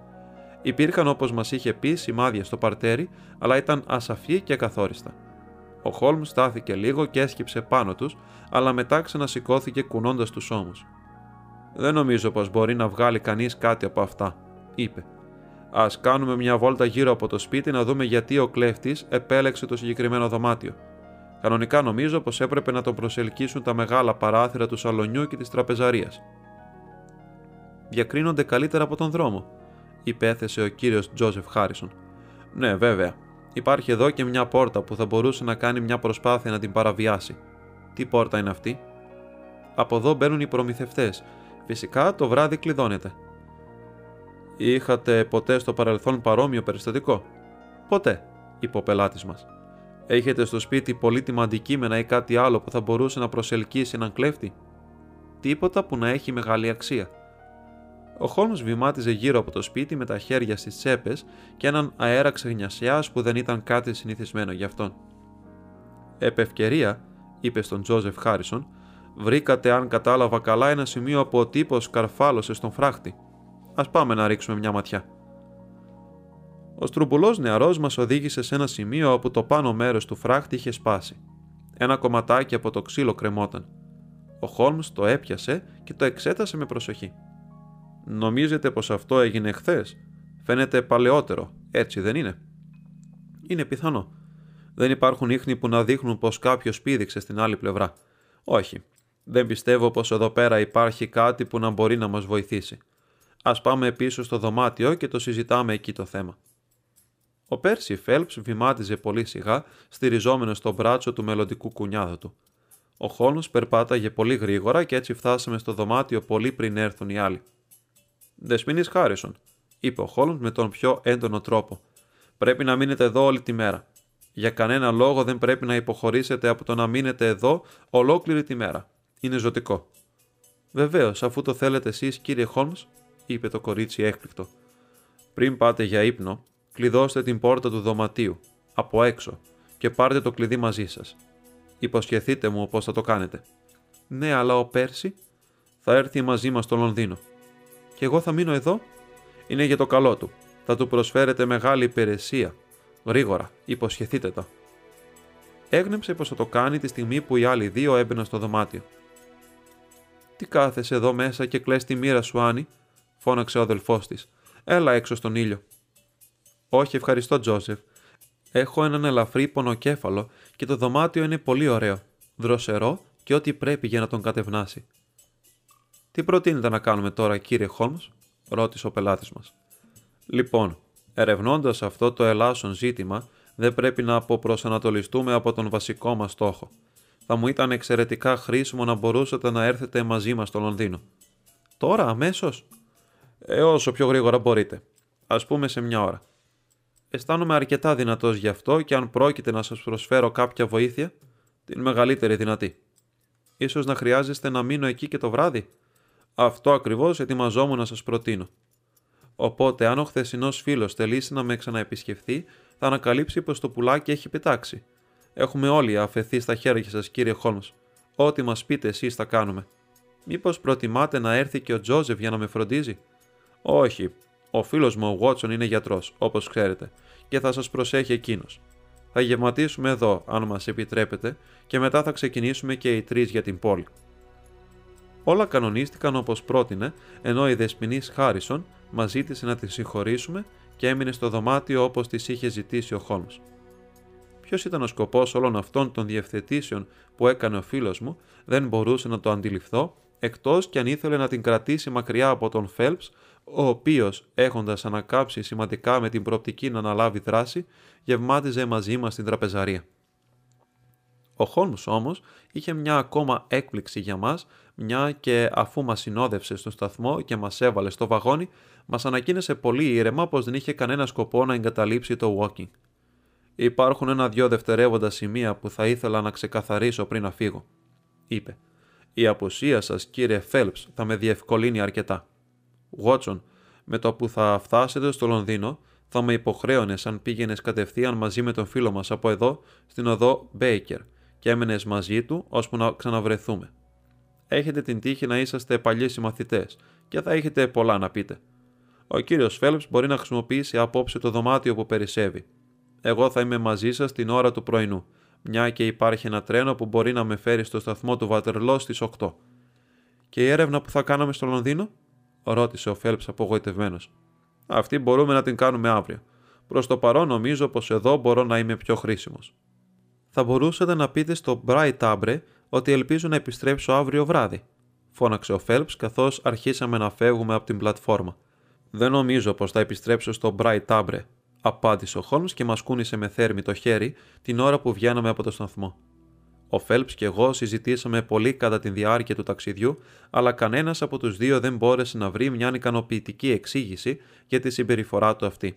A: Υπήρχαν όπως μας είχε πει σημάδια στο παρτέρι, αλλά ήταν ασαφή και καθόριστα. Ο Χόλμς στάθηκε λίγο και έσκυψε πάνω τους, αλλά μετά ξανασηκώθηκε κουνώντας τους ώμους. Δεν νομίζω πως μπορεί να βγάλει κανείς κάτι από αυτά, είπε. Α κάνουμε μια βόλτα γύρω από το σπίτι να δούμε γιατί ο κλέφτης επέλεξε το συγκεκριμένο δωμάτιο. Κανονικά νομίζω πως έπρεπε να τον προσελκύσουν τα μεγάλα παράθυρα του σαλονιού και της τραπεζαρίας. Διακρίνονται καλύτερα από τον δρόμο, υπέθεσε ο κύριος Τζόζεφ Χάρισον. Ναι, βέβαια, Υπάρχει εδώ και μια πόρτα που θα μπορούσε να κάνει μια προσπάθεια να την παραβιάσει. Τι πόρτα είναι αυτή; Από εδώ μπαίνουν οι προμηθευτές. Φυσικά το βράδυ κλειδώνεται. Είχατε ποτέ στο παρελθόν παρόμοιο περιστατικό; Ποτέ, είπε ο πελάτης μας. Έχετε στο σπίτι πολύτιμα αντικείμενα ή κάτι άλλο που θα μπορούσε να προσελκύσει έναν κλέφτη; Τίποτα που να έχει μεγάλη αξία. Ο Χόλμ βημάτιζε γύρω από το σπίτι με τα χέρια στις τσέπες και έναν αέρα ξεγνιασιάς που δεν ήταν κάτι συνηθισμένο για αυτόν. Επ' ευκαιρία, είπε στον Τζόζεφ Χάρισον, βρήκατε, αν κατάλαβα καλά, ένα σημείο από ο τύπος καρφάλωσε στον φράχτη. Α πάμε να ρίξουμε μια ματιά. Ο στρουμπουλός νεαρός μας οδήγησε σε ένα σημείο όπου το πάνω μέρος του φράχτη είχε σπάσει. Ένα κομματάκι από το ξύλο κρεμόταν. Ο Χόλμς το έπιασε και το εξέτασε με προσοχή. Νομίζετε πως αυτό έγινε χθες; Φαίνεται παλαιότερο, έτσι δεν είναι. Είναι πιθανό. Δεν υπάρχουν ίχνη που να δείχνουν πως κάποιος πήδηξε στην άλλη πλευρά. Όχι. Δεν πιστεύω πως εδώ πέρα υπάρχει κάτι που να μπορεί να μας βοηθήσει. Ας πάμε πίσω στο δωμάτιο και το συζητάμε εκεί το θέμα. Ο Πέρσι Φέλπς βημάτιζε πολύ σιγά, στηριζόμενος στο μπράτσο του μελλοντικού κουνιάδου του. Ο Χόλμς περπάταγε πολύ γρήγορα και έτσι φτάσαμε στο δωμάτιο πολύ πριν έρθουν οι άλλοι. Δεσμήνη Χάρισον, είπε ο Χόλμ με τον πιο έντονο τρόπο. Πρέπει να μείνετε εδώ όλη τη μέρα. Για κανένα λόγο δεν πρέπει να υποχωρήσετε από το να μείνετε εδώ ολόκληρη τη μέρα. Είναι ζωτικό. Βεβαίως, αφού το θέλετε εσείς, κύριε Χόλμ, είπε το κορίτσι έκπληκτο. Πριν πάτε για ύπνο, κλειδώστε την πόρτα του δωματίου, από έξω, και πάρτε το κλειδί μαζί σας. Υποσχεθείτε μου πώ θα το κάνετε. Ναι, αλλά ο Πέρσι θα έρθει μαζί μας στο Λονδίνο. Και εγώ θα μείνω εδώ. Είναι για το καλό του. Θα του προσφέρετε μεγάλη υπηρεσία. Γρήγορα, υποσχεθείτε το. Έγνεψε πως θα το κάνει τη στιγμή που οι άλλοι δύο έμπαιναν στο δωμάτιο. Τι κάθεσαι εδώ μέσα και κλαις τη μοίρα σου, Άννη, φώναξε ο αδελφός της. Έλα έξω στον ήλιο. Όχι, ευχαριστώ, Τζόσεφ. Έχω έναν ελαφρύ πονοκέφαλο και το δωμάτιο είναι πολύ ωραίο, δροσερό και ό,τι πρέπει για να τον κατευνάσει. Τι προτείνετε να κάνουμε τώρα, κύριε Χόλμς, ρώτησε ο πελάτης μας. Λοιπόν, ερευνώντας αυτό το ελάσσον ζήτημα, δεν πρέπει να αποπροσανατολιστούμε από τον βασικό μας στόχο. Θα μου ήταν εξαιρετικά χρήσιμο να μπορούσατε να έρθετε μαζί μας στο Λονδίνο. Τώρα, αμέσως; Ε, όσο πιο γρήγορα μπορείτε. Α πούμε σε μια ώρα. Αισθάνομαι αρκετά δυνατός γι' αυτό και αν πρόκειται να σας προσφέρω κάποια βοήθεια, την μεγαλύτερη δυνατή. Ίσως να χρειάζεστε να μείνω εκεί και το βράδυ; Αυτό ακριβώς ετοιμαζόμουν να σας προτείνω. Οπότε, αν ο χθεσινός φίλος θελήσει να με ξαναεπισκεφθεί, θα ανακαλύψει πως το πουλάκι έχει πετάξει. Έχουμε όλοι αφαιθεί στα χέρια σας, κύριε Χόλμ. Ό,τι μας πείτε εσείς θα κάνουμε. Μήπως προτιμάτε να έρθει και ο Τζόζεφ για να με φροντίζει; Όχι. Ο φίλος μου ο Βότσον είναι γιατρός, όπως ξέρετε, και θα σας προσέχει εκείνος. Θα γευματίσουμε εδώ, αν μας επιτρέπετε, και μετά θα ξεκινήσουμε και οι τρεις για την πόλη. Όλα κανονίστηκαν όπως πρότεινε, ενώ η δεσποινής Χάρισον μας ζήτησε να τη συγχωρήσουμε και έμεινε στο δωμάτιο όπως της είχε ζητήσει ο Χόλμς. Ποιος ήταν ο σκοπός όλων αυτών των διευθετήσεων που έκανε ο φίλος μου, δεν μπορούσε να το αντιληφθώ, εκτός κι αν ήθελε να την κρατήσει μακριά από τον Φέλπς, ο οποίος, έχοντας ανακάψει σημαντικά με την προοπτική να αναλάβει δράση, γευμάτιζε μαζί μας στην τραπεζαρία. Ο Χόλμ όμως είχε μια ακόμα έκπληξη για μας, μια και αφού μας συνόδευσε στο σταθμό και μας έβαλε στο βαγόνι, μας ανακοίνωσε πολύ ήρεμα πως δεν είχε κανένα σκοπό να εγκαταλείψει το walking. Υπάρχουν ένα-δυο δευτερεύοντα σημεία που θα ήθελα να ξεκαθαρίσω πριν να φύγω, είπε. Η απουσία σας, κύριε Φέλπς, θα με διευκολύνει αρκετά. Βότσον, με το που θα φτάσετε στο Λονδίνο, θα με υποχρέωνες αν πήγαινες κατευθείαν μαζί με τον φίλο μας από εδώ στην οδό Μπέικερ και έμενες μαζί του ώσπου να ξαναβρεθούμε. Έχετε την τύχη να είσαστε παλιοί συμμαθητές και θα έχετε πολλά να πείτε. Ο κύριος Φέλπ μπορεί να χρησιμοποιήσει απόψε το δωμάτιο που περισσεύει. Εγώ θα είμαι μαζί σας την ώρα του πρωινού, μια και υπάρχει ένα τρένο που μπορεί να με φέρει στο σταθμό του Βατερλό στις 8. Και η έρευνα που θα κάναμε στο Λονδίνο, ρώτησε ο Φέλπ απογοητευμένος. Αυτή μπορούμε να την κάνουμε αύριο. Προς το παρόν νομίζω πως εδώ μπορώ να είμαι πιο χρήσιμος. Θα μπορούσατε να πείτε στο Bright Abre ότι ελπίζω να επιστρέψω αύριο βράδυ, φώναξε ο Φέλπ καθώς αρχίσαμε να φεύγουμε από την πλατφόρμα. Δεν νομίζω πως θα επιστρέψω στο Bright Abre, απάντησε ο Χόλμ και μας κούνησε με θέρμη το χέρι την ώρα που βγαίναμε από το σταθμό. Ο Φέλπ και εγώ συζητήσαμε πολύ κατά τη διάρκεια του ταξιδιού, αλλά κανένας από τους δύο δεν μπόρεσε να βρει μια ικανοποιητική εξήγηση για τη συμπεριφορά του αυτή.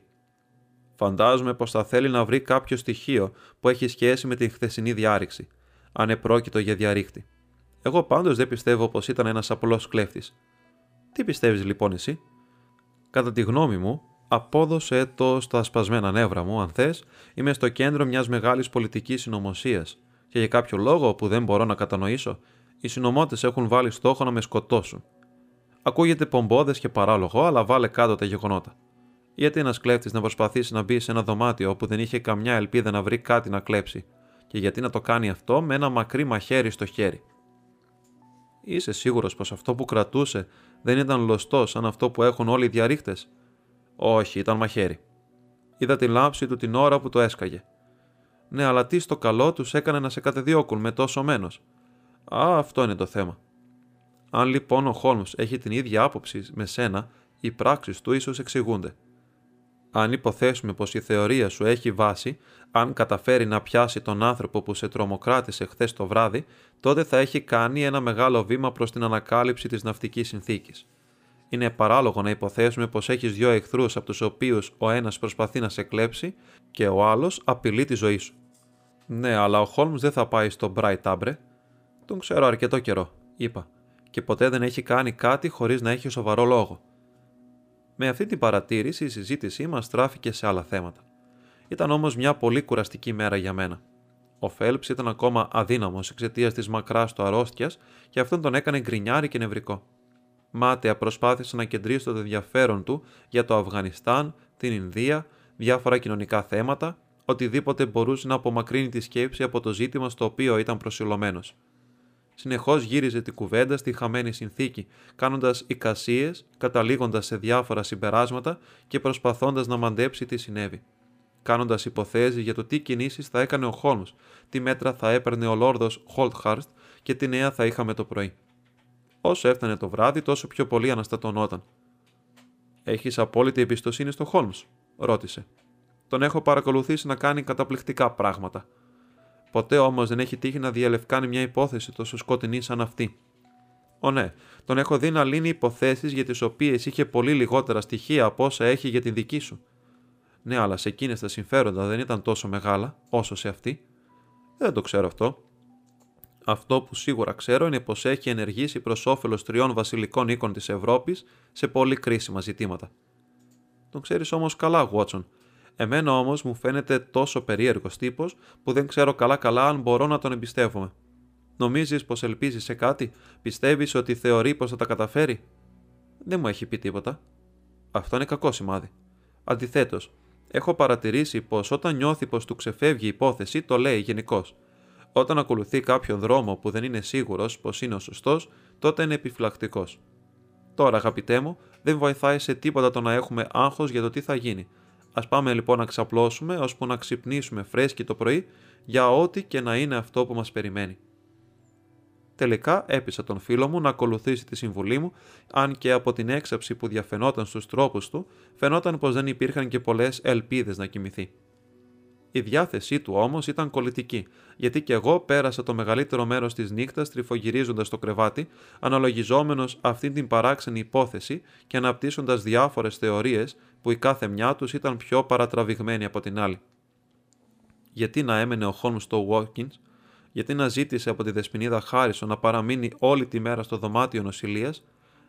A: Φαντάζομαι πως θα θέλει να βρει κάποιο στοιχείο που έχει σχέση με την χθεσινή διάρρηξη, αν επρόκειτο για διαρρήχτη. Εγώ πάντως δεν πιστεύω πως ήταν ένας απλός κλέφτης. Τι πιστεύεις λοιπόν εσύ, Κατά τη γνώμη μου, απόδοσε το στα σπασμένα νεύρα μου, αν θες, είμαι στο κέντρο μιας μεγάλης πολιτικής συνωμοσίας και για κάποιο λόγο που δεν μπορώ να κατανοήσω, οι συνωμότες έχουν βάλει στόχο να με σκοτώσουν. Ακούγεται πομπόδες και παράλογο, αλλά βάλε κάτω τα γεγονότα. Γιατί ένας κλέφτης να προσπαθήσει να μπει σε ένα δωμάτιο όπου δεν είχε καμιά ελπίδα να βρει κάτι να κλέψει, και γιατί να το κάνει αυτό με ένα μακρύ μαχαίρι στο χέρι; Είσαι σίγουρος πως αυτό που κρατούσε δεν ήταν λωστό σαν αυτό που έχουν όλοι οι διαρρήχτε. Όχι, ήταν μαχαίρι. Είδα τη λάμψη του την ώρα που το έσκαγε. Ναι, αλλά τι στο καλό τους έκανε να σε κατεδιώκουν με τόσο μένος; Α, αυτό είναι το θέμα. Αν λοιπόν ο Χόλμς έχει την ίδια άποψη με σένα, οι πράξεις του ίσως εξηγούνται. Αν υποθέσουμε πως η θεωρία σου έχει βάση, αν καταφέρει να πιάσει τον άνθρωπο που σε τρομοκράτησε χθες το βράδυ, τότε θα έχει κάνει ένα μεγάλο βήμα προς την ανακάλυψη της ναυτικής συνθήκης. Είναι παράλογο να υποθέσουμε πως έχεις δύο εχθρούς από τους οποίους ο ένας προσπαθεί να σε κλέψει και ο άλλος απειλεί τη ζωή σου. Ναι, αλλά ο Χόλμς δεν θα πάει στο Bright Abre. Τον ξέρω αρκετό καιρό, είπα, και ποτέ δεν έχει κάνει κάτι χωρίς να έχει σοβαρό λόγο. Με αυτή την παρατήρηση η συζήτησή μας στράφηκε σε άλλα θέματα. Ήταν όμως μια πολύ κουραστική μέρα για μένα. Ο Φέλπς ήταν ακόμα αδύναμος εξαιτίας της μακράς του αρρώστιας και αυτόν τον έκανε γκρινιάρι και νευρικό. Μάταια προσπάθησε να κεντρήσει το ενδιαφέρον του για το Αφγανιστάν, την Ινδία, διάφορα κοινωνικά θέματα, οτιδήποτε μπορούσε να απομακρύνει τη σκέψη από το ζήτημα στο οποίο ήταν προσιλωμένος. Συνεχώς γύριζε την κουβέντα στη χαμένη συνθήκη, κάνοντας εικασίες, καταλήγοντας σε διάφορα συμπεράσματα και προσπαθώντας να μαντέψει τι συνέβη. Κάνοντας υποθέσεις για το τι κινήσεις θα έκανε ο Χόλμς, τι μέτρα θα έπαιρνε ο Λόρδος Χολτχάρστ και τι νέα θα είχαμε το πρωί. Όσο έφτανε το βράδυ, τόσο πιο πολύ αναστατωνόταν. Έχεις απόλυτη εμπιστοσύνη στο Χόλμς, ρώτησε. Τον έχω παρακολουθήσει να κάνει καταπληκτικά πράγματα. Ποτέ όμως δεν έχει τύχει να διαλευκάνει μια υπόθεση τόσο σκοτεινή σαν αυτή. Ω ναι, τον έχω δει να λύνει υποθέσεις για τις οποίες είχε πολύ λιγότερα στοιχεία από όσα έχει για την δική σου. Ναι, αλλά σε εκείνες τα συμφέροντα δεν ήταν τόσο μεγάλα όσο σε αυτή. Δεν το ξέρω αυτό. Αυτό που σίγουρα ξέρω είναι πως έχει ενεργήσει προς όφελος τριών βασιλικών οίκων της Ευρώπης σε πολύ κρίσιμα ζητήματα. Τον ξέρεις όμως καλά, Γουότσον. Εμένα όμως μου φαίνεται τόσο περίεργος τύπος που δεν ξέρω καλά-καλά αν μπορώ να τον εμπιστεύομαι. Νομίζεις πως ελπίζεις σε κάτι, πιστεύεις ότι θεωρεί πως θα τα καταφέρει; Δεν μου έχει πει τίποτα. Αυτό είναι κακό σημάδι. Αντιθέτως, έχω παρατηρήσει πως όταν νιώθει πως του ξεφεύγει η υπόθεση, το λέει γενικώ. Όταν ακολουθεί κάποιον δρόμο που δεν είναι σίγουρος πως είναι ο σωστός, τότε είναι επιφυλακτικός. Τώρα, αγαπητέ μου, δεν βοηθάει σε τίποτα το να έχουμε άγχος για το τι θα γίνει. Α πάμε λοιπόν να ξαπλώσουμε ώσπου να ξυπνήσουμε φρέσκοι το πρωί για ό,τι και να είναι αυτό που μας περιμένει. Τελικά έπεισα τον φίλο μου να ακολουθήσει τη συμβουλή μου, αν και από την έξαψη που διαφαινόταν στους τρόπους του, φαινόταν πως δεν υπήρχαν και πολλές ελπίδες να κοιμηθεί. Η διάθεσή του όμως ήταν κολλητική, γιατί και εγώ πέρασα το μεγαλύτερο μέρος της νύχτας τρυφογυρίζοντας το κρεβάτι, αναλογιζόμενος αυτή την παράξενη υπόθεση και αναπτύσσοντας διάφορες θεωρίες που η κάθε μια τους ήταν πιο παρατραβηγμένη από την άλλη. Γιατί να έμενε ο Χόλμς στο Watkins, γιατί να ζήτησε από τη δεσποινίδα Χάρισο να παραμείνει όλη τη μέρα στο δωμάτιο νοσηλείας,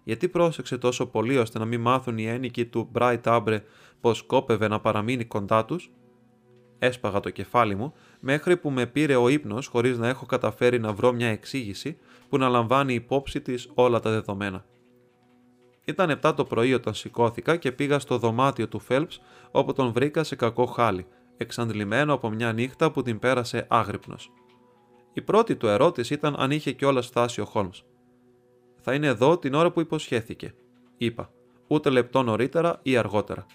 A: γιατί πρόσεξε τόσο πολύ ώστε να μην μάθουν οι ένικοι του Bright Abre πως κόπευε να παραμείνει κοντά τους, Έσπαγα το κεφάλι μου μέχρι που με πήρε ο ύπνος χωρίς να έχω καταφέρει να βρω μια εξήγηση που να λαμβάνει υπόψη της όλα τα δεδομένα. Ήταν 7 το πρωί όταν σηκώθηκα και πήγα στο δωμάτιο του Φέλπς όπου τον βρήκα σε κακό χάλι, εξαντλημένο από μια νύχτα που την πέρασε άγρυπνος. Η πρώτη του ερώτηση ήταν αν είχε κιόλας φτάσει ο Χόλμς. Θα είναι εδώ την ώρα που υποσχέθηκε, είπα, ούτε λεπτό νωρίτερα ή αργότερα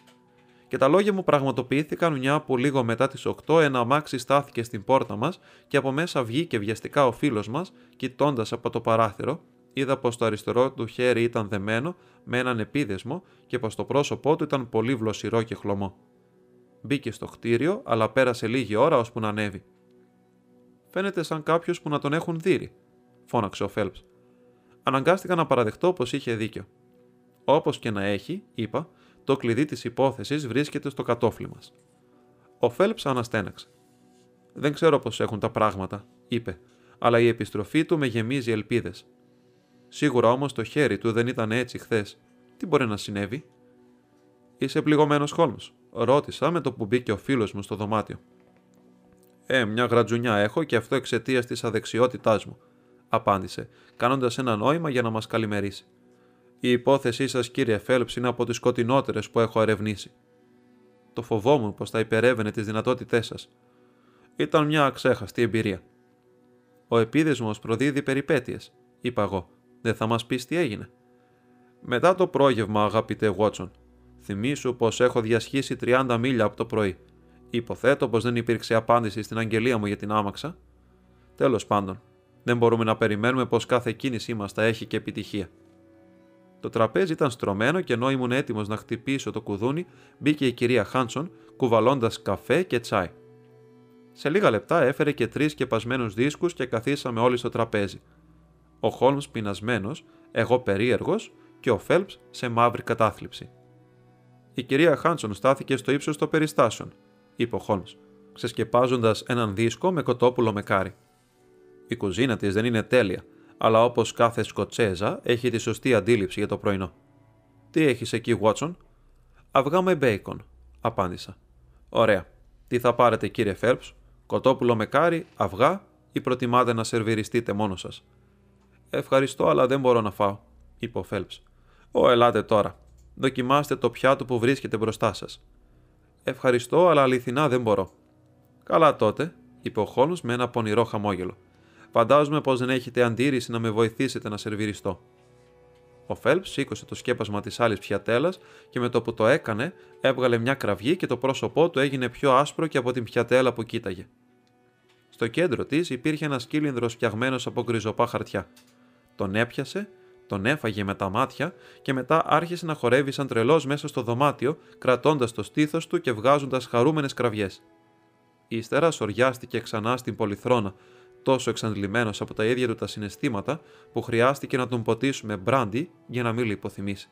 A: και τα λόγια μου πραγματοποιήθηκαν μια που λίγο μετά τις 8 ένα αμάξι στάθηκε στην πόρτα μας και από μέσα βγήκε βιαστικά ο φίλος μας, κοιτώντας από το παράθυρο, είδα πως το αριστερό του χέρι ήταν δεμένο με έναν επίδεσμο και πως το πρόσωπό του ήταν πολύ βλοσιρό και χλωμό. Μπήκε στο κτίριο, αλλά πέρασε λίγη ώρα ώσπου να ανέβει. Φαίνεται σαν κάποιος που να τον έχουν δει, φώναξε ο Φέλπς. Αναγκάστηκα να παραδεχτώ πως είχε δίκιο. Όπως και να έχει, είπα, το κλειδί της υπόθεσης βρίσκεται στο κατόφλι μας. Ο Φέλπς αναστέναξε. Δεν ξέρω πώ έχουν τα πράγματα, είπε, αλλά η επιστροφή του με γεμίζει ελπίδες. Σίγουρα όμως το χέρι του δεν ήταν έτσι χθες. Τι μπορεί να συνέβη; Είσαι πληγωμένος Χόλμς, ρώτησα με το που μπήκε ο φίλος μου στο δωμάτιο. Ε, μια γρατζουνιά έχω και αυτό εξαιτίας της αδεξιότητάς μου, απάντησε, κάνοντας ένα νόημα για να μας καλημερίσει. Η υπόθεσή σας, κύριε Φέλπς, είναι από τις σκοτεινότερες που έχω ερευνήσει. Το φοβόμουν πως θα υπερεύαινε τις δυνατότητές σας. Ήταν μια αξέχαστη εμπειρία. Ο επίδεσμος προδίδει περιπέτειες, είπα εγώ. Δεν θα μας πεις τι έγινε. Μετά το πρόγευμα, αγαπητέ Βότσον, θυμήσου πως έχω διασχίσει 30 μίλια από το πρωί. Υποθέτω πως δεν υπήρξε απάντηση στην αγγελία μου για την άμαξα. Τέλος πάντων, δεν μπορούμε να περιμένουμε πως κάθε κίνησή μας θα έχει και επιτυχία. Το τραπέζι ήταν στρωμένο και ενώ ήμουν έτοιμος να χτυπήσω το κουδούνι, μπήκε η κυρία Χάνσον κουβαλώντας καφέ και τσάι. Σε λίγα λεπτά έφερε και τρεις σκεπασμένου δίσκους και καθίσαμε όλοι στο τραπέζι. Ο Χόλμς πεινασμένος, εγώ περίεργος και ο Φέλπς σε μαύρη κατάθλιψη. Η κυρία Χάνσον στάθηκε στο ύψος των περιστάσεων, είπε ο Χόλμς, ξεσκεπάζοντας έναν δίσκο με κοτόπουλο μεκάρι. Η κουζίνα της δεν είναι τέλεια, αλλά όπως κάθε Σκοτσέζα έχει τη σωστή αντίληψη για το πρωινό. Τι έχεις εκεί, Βότσον; Αυγά με μπέικον, απάντησα. Ωραία. Τι θα πάρετε, κύριε Φέρπ, κοτόπουλο με κάρι, αυγά ή προτιμάτε να σερβιριστείτε μόνος σας; Ευχαριστώ, αλλά δεν μπορώ να φάω, είπε ο Φέλπ. Ω, ελάτε τώρα. Δοκιμάστε το πιάτο που βρίσκεται μπροστά σας. Ευχαριστώ, αλλά αληθινά δεν μπορώ. Καλά τότε, είπε ο Χόλμς με ένα πονηρό χαμόγελο. Φαντάζομαι πως δεν έχετε αντίρρηση να με βοηθήσετε να σερβιριστώ. Ο Φέλπ σήκωσε το σκέπασμα της άλλης πιατέλας και με το που το έκανε, έβγαλε μια κραυγή και το πρόσωπό του έγινε πιο άσπρο και από την πιατέλα που κοίταγε. Στο κέντρο της υπήρχε ένας κύλινδρος φτιαγμένος από γκριζοπά χαρτιά. Τον έπιασε, τον έφαγε με τα μάτια και μετά άρχισε να χορεύει σαν τρελός μέσα στο δωμάτιο, κρατώντας το στήθος του και βγάζοντας χαρούμενες κραυγές. Ύστερα σοριάστηκε ξανά στην πολυθρόνα, τόσο εξαντλημένος από τα ίδια του τα συναισθήματα που χρειάστηκε να τον ποτίσουμε μπράντι για να μην λιποθυμήσει.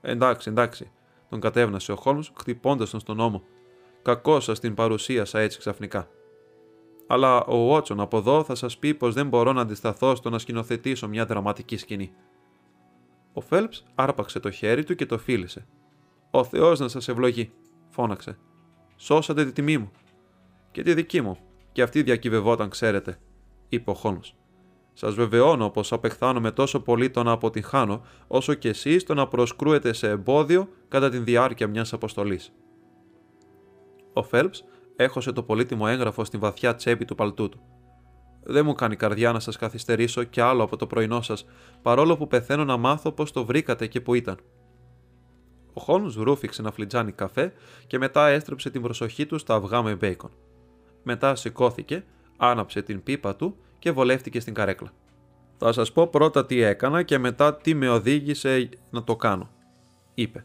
A: Εντάξει, εντάξει, τον κατέβνασε ο Χόλμς χτυπώντας τον στον ώμο. Κακός σας την παρουσίασα έτσι ξαφνικά. Αλλά ο Βότσον από εδώ θα σας πει πως δεν μπορώ να αντισταθώ στο να σκηνοθετήσω μια δραματική σκηνή. Ο Φέλπς άρπαξε το χέρι του και το φίλησε. Ο Θεός να σας ευλογεί, φώναξε. Σώσατε τη τιμή μου. Και τη δική μου, και αυτή διακυβευόταν, ξέρετε, είπε ο Χόλμ. Σας βεβαιώνω πως απεχθάνομαι τόσο πολύ το να αποτυχάνω, όσο και εσείς το να προσκρούετε σε εμπόδιο κατά τη διάρκεια μιας αποστολής. Ο Φέλπς έχωσε το πολύτιμο έγγραφο στην βαθιά τσέπη του παλτού του. Δεν μου κάνει καρδιά να σας καθυστερήσω κι άλλο από το πρωινό σας, παρόλο που πεθαίνω να μάθω πώς το βρήκατε και που ήταν. Ο Χόλμ ρούφηξε ένα φλιτζάνι καφέ και μετά έστρεψε την προσοχή του στα αυγά με μπέικον. Μετά σηκώθηκε, άναψε την πίπα του και βολεύτηκε στην καρέκλα. Θα σας πω πρώτα τι έκανα και μετά τι με οδήγησε να το κάνω, είπε.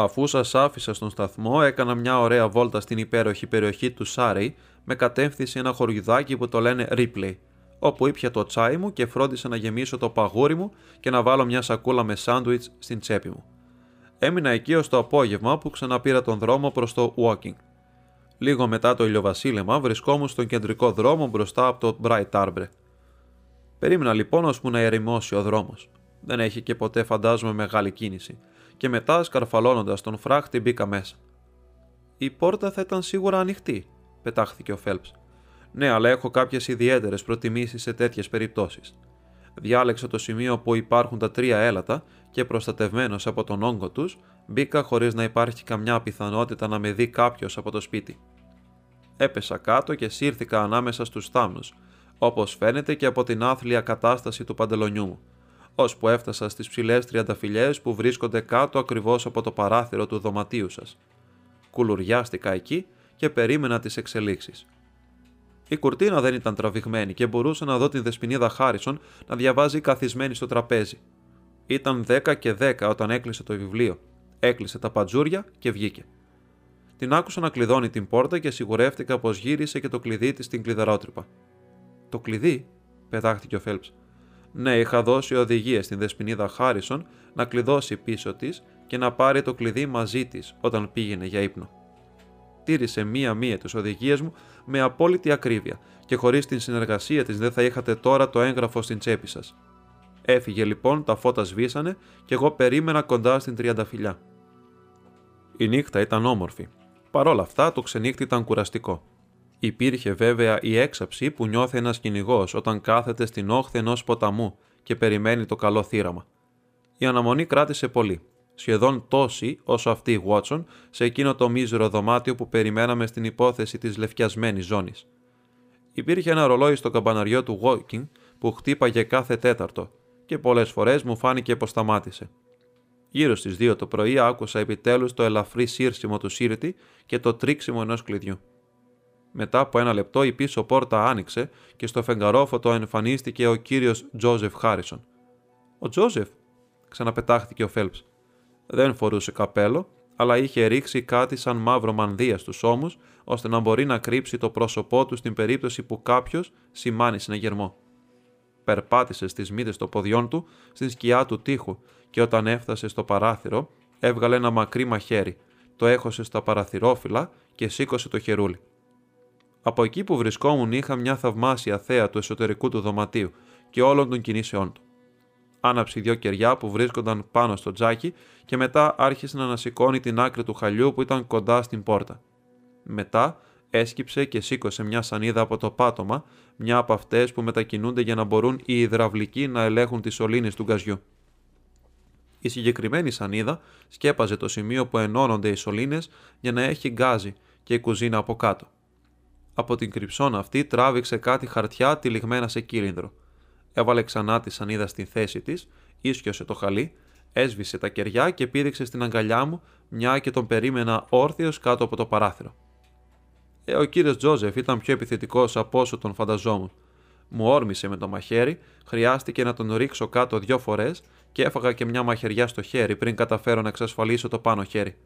A: Αφού σας άφησα στον σταθμό, έκανα μια ωραία βόλτα στην υπέροχη περιοχή του Σάρεϊ με κατεύθυνση ένα χωριουδάκι που το λένε Ripley, όπου ήπια το τσάι μου και φρόντισα να γεμίσω το παγούρι μου και να βάλω μια σακούλα με σάντουιτς στην τσέπη μου. Έμεινα εκεί ως το απόγευμα που ξαναπήρα τον δρόμο προς το walking. Λίγο μετά το ηλιοβασίλεμα βρισκόμουν στον κεντρικό δρόμο μπροστά από το Bright Arbre. Περίμενα λοιπόν ώσπου να ερημώσει ο δρόμος. Δεν έχει και ποτέ φαντάζομαι μεγάλη κίνηση. Και μετά, σκαρφαλώνοντας τον φράχτη, μπήκα μέσα. Η πόρτα θα ήταν σίγουρα ανοιχτή, πετάχθηκε ο Φέλπ. Ναι, αλλά έχω κάποιες ιδιαίτερες προτιμήσεις σε τέτοιες περιπτώσεις. Διάλεξα το σημείο που υπάρχουν τα τρία έλατα και προστατευμένος από τον όγκο τους, μπήκα χωρίς να υπάρχει καμιά πιθανότητα να με δει κάποιος από το σπίτι. Έπεσα κάτω και σύρθηκα ανάμεσα στους θάμνους, όπως φαίνεται και από την άθλια κατάσταση του παντελονιού μου, ώσπου έφτασα στις ψηλές τριανταφυλιέ που βρίσκονται κάτω ακριβώς από το παράθυρο του δωματίου σας. Κουλουριάστηκα εκεί και περίμενα τις εξελίξεις. Η κουρτίνα δεν ήταν τραβηγμένη και μπορούσα να δω την δεσποινίδα Χάρισον να διαβάζει καθισμένη στο τραπέζι. Ήταν 10 και 10 όταν έκλεισε το βιβλίο. Έκλεισε τα παντζούρια και βγήκε. Την άκουσα να κλειδώνει την πόρτα και σιγουρεύτηκα πως γύρισε και το κλειδί της στην κλειδαρότρυπα. Το κλειδί, πετάχτηκε ο Φέλπς. Ναι, είχα δώσει οδηγίες στην δεσποινίδα Χάρισον να κλειδώσει πίσω της και να πάρει το κλειδί μαζί της όταν πήγαινε για ύπνο. Τήρησε μία-μία τις οδηγίες μου με απόλυτη ακρίβεια και χωρίς την συνεργασία της δεν θα είχατε τώρα το έγγραφο στην τσέπη σας. Έφυγε λοιπόν, τα φώτα σβήσανε και εγώ περίμενα κοντά στην τριανταφυλιά. Η νύχτα ήταν όμορφη. Παρ' όλα αυτά, το ξενύχτη ήταν κουραστικό. Υπήρχε βέβαια η έξαψη που νιώθει ένας κυνηγός όταν κάθεται στην όχθη ενός ποταμού και περιμένει το καλό θύραμα. Η αναμονή κράτησε πολύ, σχεδόν τόση όσο αυτή η Watson σε εκείνο το μίζερο δωμάτιο που περιμέναμε στην υπόθεση της λευκιασμένης ζώνης. Υπήρχε ένα ρολόι στο καμπαναριό του Walking που χτύπαγε κάθε τέταρτο και πολλές φορές μου φάνηκε πως σταμάτησε. Γύρω στις 2 το πρωί άκουσα επιτέλους το ελαφρύ σύρσιμο του σύρτη και το τρίξιμο ενός κλειδιού. Μετά από ένα λεπτό η πίσω πόρτα άνοιξε και στο φεγγαρόφωτο εμφανίστηκε ο κύριος Τζόζεφ Χάρισον. Ο Τζόζεφ, ξαναπετάχθηκε ο Φέλπς. Δεν φορούσε καπέλο, αλλά είχε ρίξει κάτι σαν μαύρο μανδύα στους ώμους, ώστε να μπορεί να κρύψει το πρόσωπό του στην περίπτωση που κάποιος σημάνει συναγερμό. Περπάτησε στις μύτες των ποδιών του στην σκιά του τείχου και όταν έφτασε στο παράθυρο, έβγαλε ένα μακρύ μαχαίρι, το έχωσε στα παραθυρόφυλλα και σήκωσε το χερούλι. Από εκεί που βρισκόμουν είχα μια θαυμάσια θέα του εσωτερικού του δωματίου και όλων των κινήσεών του. Άναψε δύο κεριά που βρίσκονταν πάνω στο τζάκι και μετά άρχισε να ανασηκώνει την άκρη του χαλιού που ήταν κοντά στην πόρτα. Μετά έσκυψε και σήκωσε μια σανίδα από το πάτωμα, μια από αυτές που μετακινούνται για να μπορούν οι υδραυλικοί να ελέγχουν τις σωλήνες του γκαζιού. Η συγκεκριμένη σανίδα σκέπαζε το σημείο που ενώνονται οι σωλήνες για να έχει γκάζι και η κουζίνα από κάτω. Από την κρυψώνα αυτή τράβηξε κάτι χαρτιά τυλιγμένα σε κύλινδρο. Έβαλε ξανά τη σανίδα στην θέση της, ίσιοσε το χαλί, έσβησε τα κεριά και πήδηξε στην αγκαλιά μου, μια και τον περίμενα όρθιος κάτω από το παράθυρο. Ε, ο κύριος Τζόζεφ ήταν πιο επιθετικός από όσο τον φανταζόμουν. Μου όρμησε με το μαχαίρι, χρειάστηκε να τον ρίξω κάτω δύο φορές και έφαγα και μια μαχαιριά στο χέρι πριν καταφέρω να εξασφαλίσω το πάνω χέρι.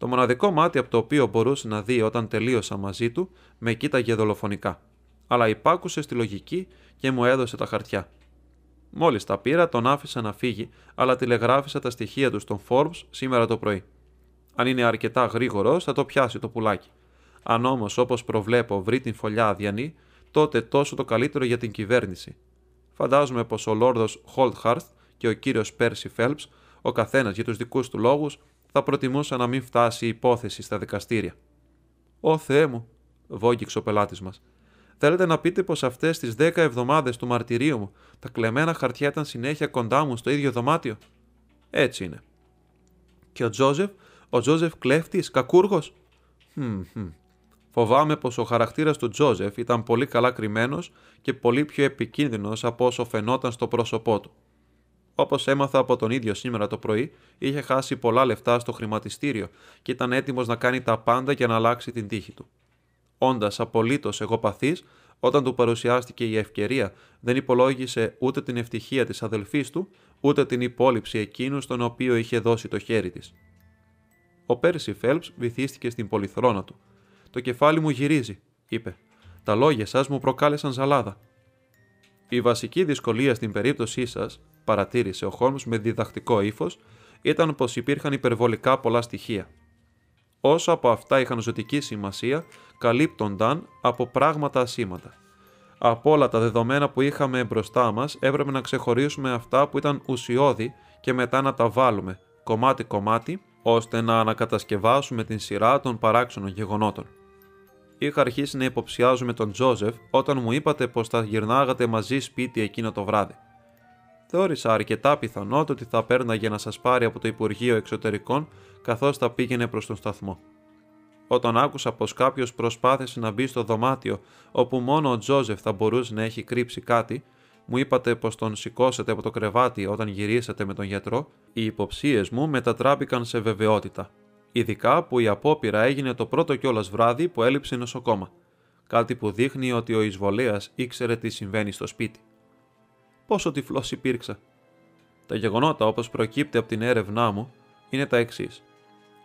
A: Το μοναδικό μάτι από το οποίο μπορούσε να δει όταν τελείωσα μαζί του με κοίταγε δολοφονικά. Αλλά υπάκουσε στη λογική και μου έδωσε τα χαρτιά. Μόλις τα πήρα, τον άφησα να φύγει, αλλά τηλεγράφησα τα στοιχεία του στον Forbes σήμερα το πρωί. Αν είναι αρκετά γρήγορος, θα το πιάσει το πουλάκι. Αν όμως, όπως προβλέπω, βρει την φωλιά αδιανή, τότε τόσο το καλύτερο για την κυβέρνηση. Φαντάζομαι πως ο Λόρδος Χολτχάρθ και ο κύριος Πέρσι Φέλπ, ο καθένας για τους δικούς του λόγους, θα προτιμούσαν να μην φτάσει η υπόθεση στα δικαστήρια. Ω Θεέ μου, βόγγιξε ο πελάτης μας. Θέλετε να πείτε πως αυτές τις δέκα εβδομάδες του μαρτυρίου μου τα κλεμμένα χαρτιά ήταν συνέχεια κοντά μου στο ίδιο δωμάτιο; Έτσι είναι. Και ο Τζόζεφ, ο Τζόζεφ κλέφτης, κακούργος; Φοβάμαι πως ο χαρακτήρας του Τζόζεφ ήταν πολύ καλά κρυμμένος και πολύ πιο επικίνδυνος από όσο φαινόταν στο πρόσωπό του. Όπως έμαθα από τον ίδιο σήμερα το πρωί, είχε χάσει πολλά λεφτά στο χρηματιστήριο και ήταν έτοιμος να κάνει τα πάντα για να αλλάξει την τύχη του. Όντας απολύτως εγωπαθή, όταν του παρουσιάστηκε η ευκαιρία, δεν υπολόγισε ούτε την ευτυχία της αδελφής του, ούτε την υπόλοιψη εκείνου στον οποίο είχε δώσει το χέρι της. Ο Πέρσι Φέλπ βυθίστηκε στην πολυθρόνα του. Το κεφάλι μου γυρίζει, είπε. Τα λόγια σας μου προκάλεσαν ζαλάδα. Η βασική δυσκολία στην περίπτωσή σας, παρατήρησε ο Χόλμς με διδακτικό ύφος, ήταν πως υπήρχαν υπερβολικά πολλά στοιχεία. Όσο από αυτά είχαν ζωτική σημασία, καλύπτονταν από πράγματα ασήμαντα. Από όλα τα δεδομένα που είχαμε μπροστά μας, έπρεπε να ξεχωρίσουμε αυτά που ήταν ουσιώδη και μετά να τα βάλουμε κομμάτι-κομμάτι, ώστε να ανακατασκευάσουμε την σειρά των παράξενων γεγονότων. Είχα αρχίσει να υποψιάζουμε τον Τζόζεφ όταν μου είπατε πως θα γυρνάγατε μαζί σπίτι εκείνο το βράδυ. Θεώρησα αρκετά πιθανό ότι θα πέρναγε να σας πάρει από το Υπουργείο Εξωτερικών καθώς θα πήγαινε προς τον σταθμό. Όταν άκουσα πως κάποιος προσπάθησε να μπει στο δωμάτιο όπου μόνο ο Τζόζεφ θα μπορούσε να έχει κρύψει κάτι, μου είπατε πως τον σηκώσετε από το κρεβάτι όταν γυρίσατε με τον γιατρό, οι υποψίες μου μετατράπηκαν σε βεβαιότητα. Ειδικά που η απόπειρα έγινε το πρώτο κιόλας βράδυ που έλειψε νοσοκόμα. Κάτι που δείχνει ότι ο εισβολέας ήξερε τι συμβαίνει στο σπίτι. Πόσο τυφλός υπήρξα. Τα γεγονότα όπως προκύπτει από την έρευνά μου είναι τα εξής.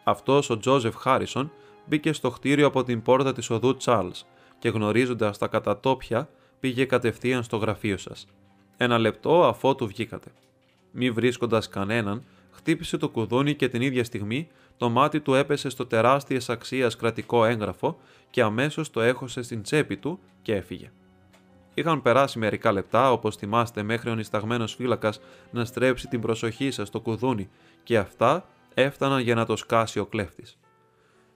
A: Αυτός ο Τζόζεφ Χάρισον μπήκε στο κτίριο από την πόρτα της οδού Τσάρλς και γνωρίζοντας τα κατατόπια πήγε κατευθείαν στο γραφείο σας. Ένα λεπτό αφότου βγήκατε. Μη βρίσκοντας κανέναν, χτύπησε το κουδούνι και την ίδια στιγμή το μάτι του έπεσε στο τεράστια αξία κρατικό έγγραφο και αμέσως το έχωσε στην τσέπη του και έφυγε. Είχαν περάσει μερικά λεπτά, όπως θυμάστε, μέχρι ο νησταγμένο φύλακας να στρέψει την προσοχή σας στο κουδούνι, και αυτά έφταναν για να το σκάσει ο κλέφτης.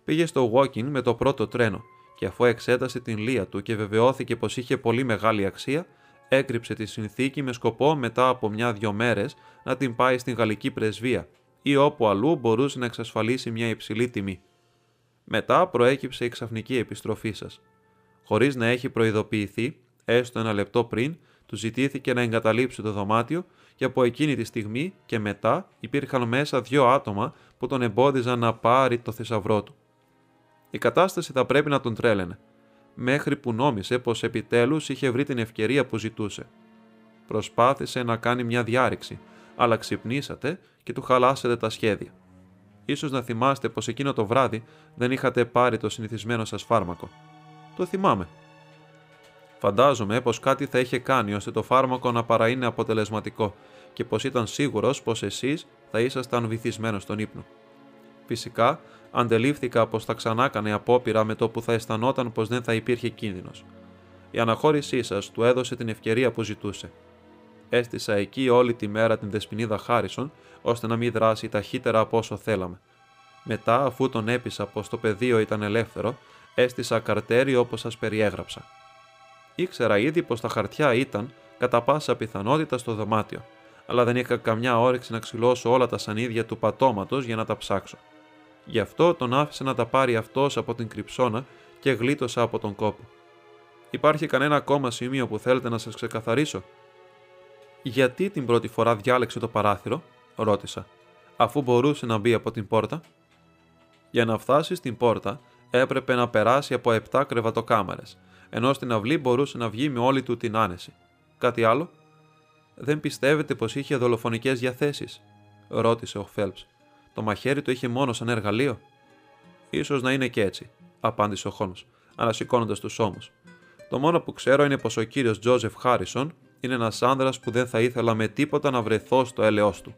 A: Πήγε στο walking με το πρώτο τρένο και αφού εξέτασε την λία του και βεβαιώθηκε πως είχε πολύ μεγάλη αξία, έκρυψε τη συνθήκη με σκοπό μετά από μια-δυο μέρες να την πάει στην γαλλική πρεσβεία ή όπου αλλού μπορούσε να εξασφαλίσει μια υψηλή τιμή. Μετά προέκυψε η ξαφνική επιστροφή σας. Χωρίς να έχει προειδοποιηθεί, έστω ένα λεπτό πριν, του ζητήθηκε να εγκαταλείψει το δωμάτιο και από εκείνη τη στιγμή και μετά υπήρχαν μέσα δύο άτομα που τον εμπόδιζαν να πάρει το θησαυρό του. Η κατάσταση θα πρέπει να τον τρέλαινε, μέχρι που νόμισε πως επιτέλους είχε βρει την ευκαιρία που ζητούσε. Προσπάθησε να κάνει μια διάρρηξη, αλλά ξυπνήσατε και του χαλάσετε τα σχέδια. Ίσως να θυμάστε πως εκείνο το βράδυ δεν είχατε πάρει το συνηθισμένο σας φάρμακο. Το θυμάμαι. Φαντάζομαι πως κάτι θα είχε κάνει ώστε το φάρμακο να παρά είναι αποτελεσματικό και πως ήταν σίγουρος πως εσείς θα ήσασταν βυθισμένος στον ύπνο. Φυσικά, αντελήφθηκα πως θα ξανά έκανε απόπειρα με το που θα αισθανόταν πως δεν θα υπήρχε κίνδυνος. Η αναχώρησή σας του έδωσε την ευκαιρία που ζητούσε. Έστησα εκεί όλη τη μέρα την δεσποινίδα Χάρισον, ώστε να μην δράσει ταχύτερα από όσο θέλαμε. Μετά, αφού τον έπεισα πως το πεδίο ήταν ελεύθερο, έστησα καρτέρι όπως σας περιέγραψα. Ήξερα ήδη πως τα χαρτιά ήταν, κατά πάσα πιθανότητα, στο δωμάτιο, αλλά δεν είχα καμιά όρεξη να ξυλώσω όλα τα σανίδια του πατώματος για να τα ψάξω. Γι' αυτό τον άφησα να τα πάρει αυτός από την κρυψώνα και γλίτωσα από τον κόπο. Υπάρχει κανένα ακόμα σημείο που θέλετε να σας ξεκαθαρίσω; Γιατί την πρώτη φορά διάλεξε το παράθυρο, ρώτησα, αφού μπορούσε να μπει από την πόρτα. Για να φτάσει στην πόρτα έπρεπε να περάσει από 7 κρεβατοκάμαρε, ενώ στην αυλή μπορούσε να βγει με όλη του την άνεση. Κάτι άλλο; Δεν πιστεύετε πως είχε δολοφονικές διαθέσεις, ρώτησε ο Φέλπ. Το μαχαίρι το είχε μόνο σαν εργαλείο; σω να είναι και έτσι, απάντησε ο Χόλμ, ανασηκώνοντας τους ώμους. Το μόνο που ξέρω είναι πως ο κύριος Τζόζεφ Χάρισον είναι ένας άνδρας που δεν θα ήθελα με τίποτα να βρεθώ στο έλεό του.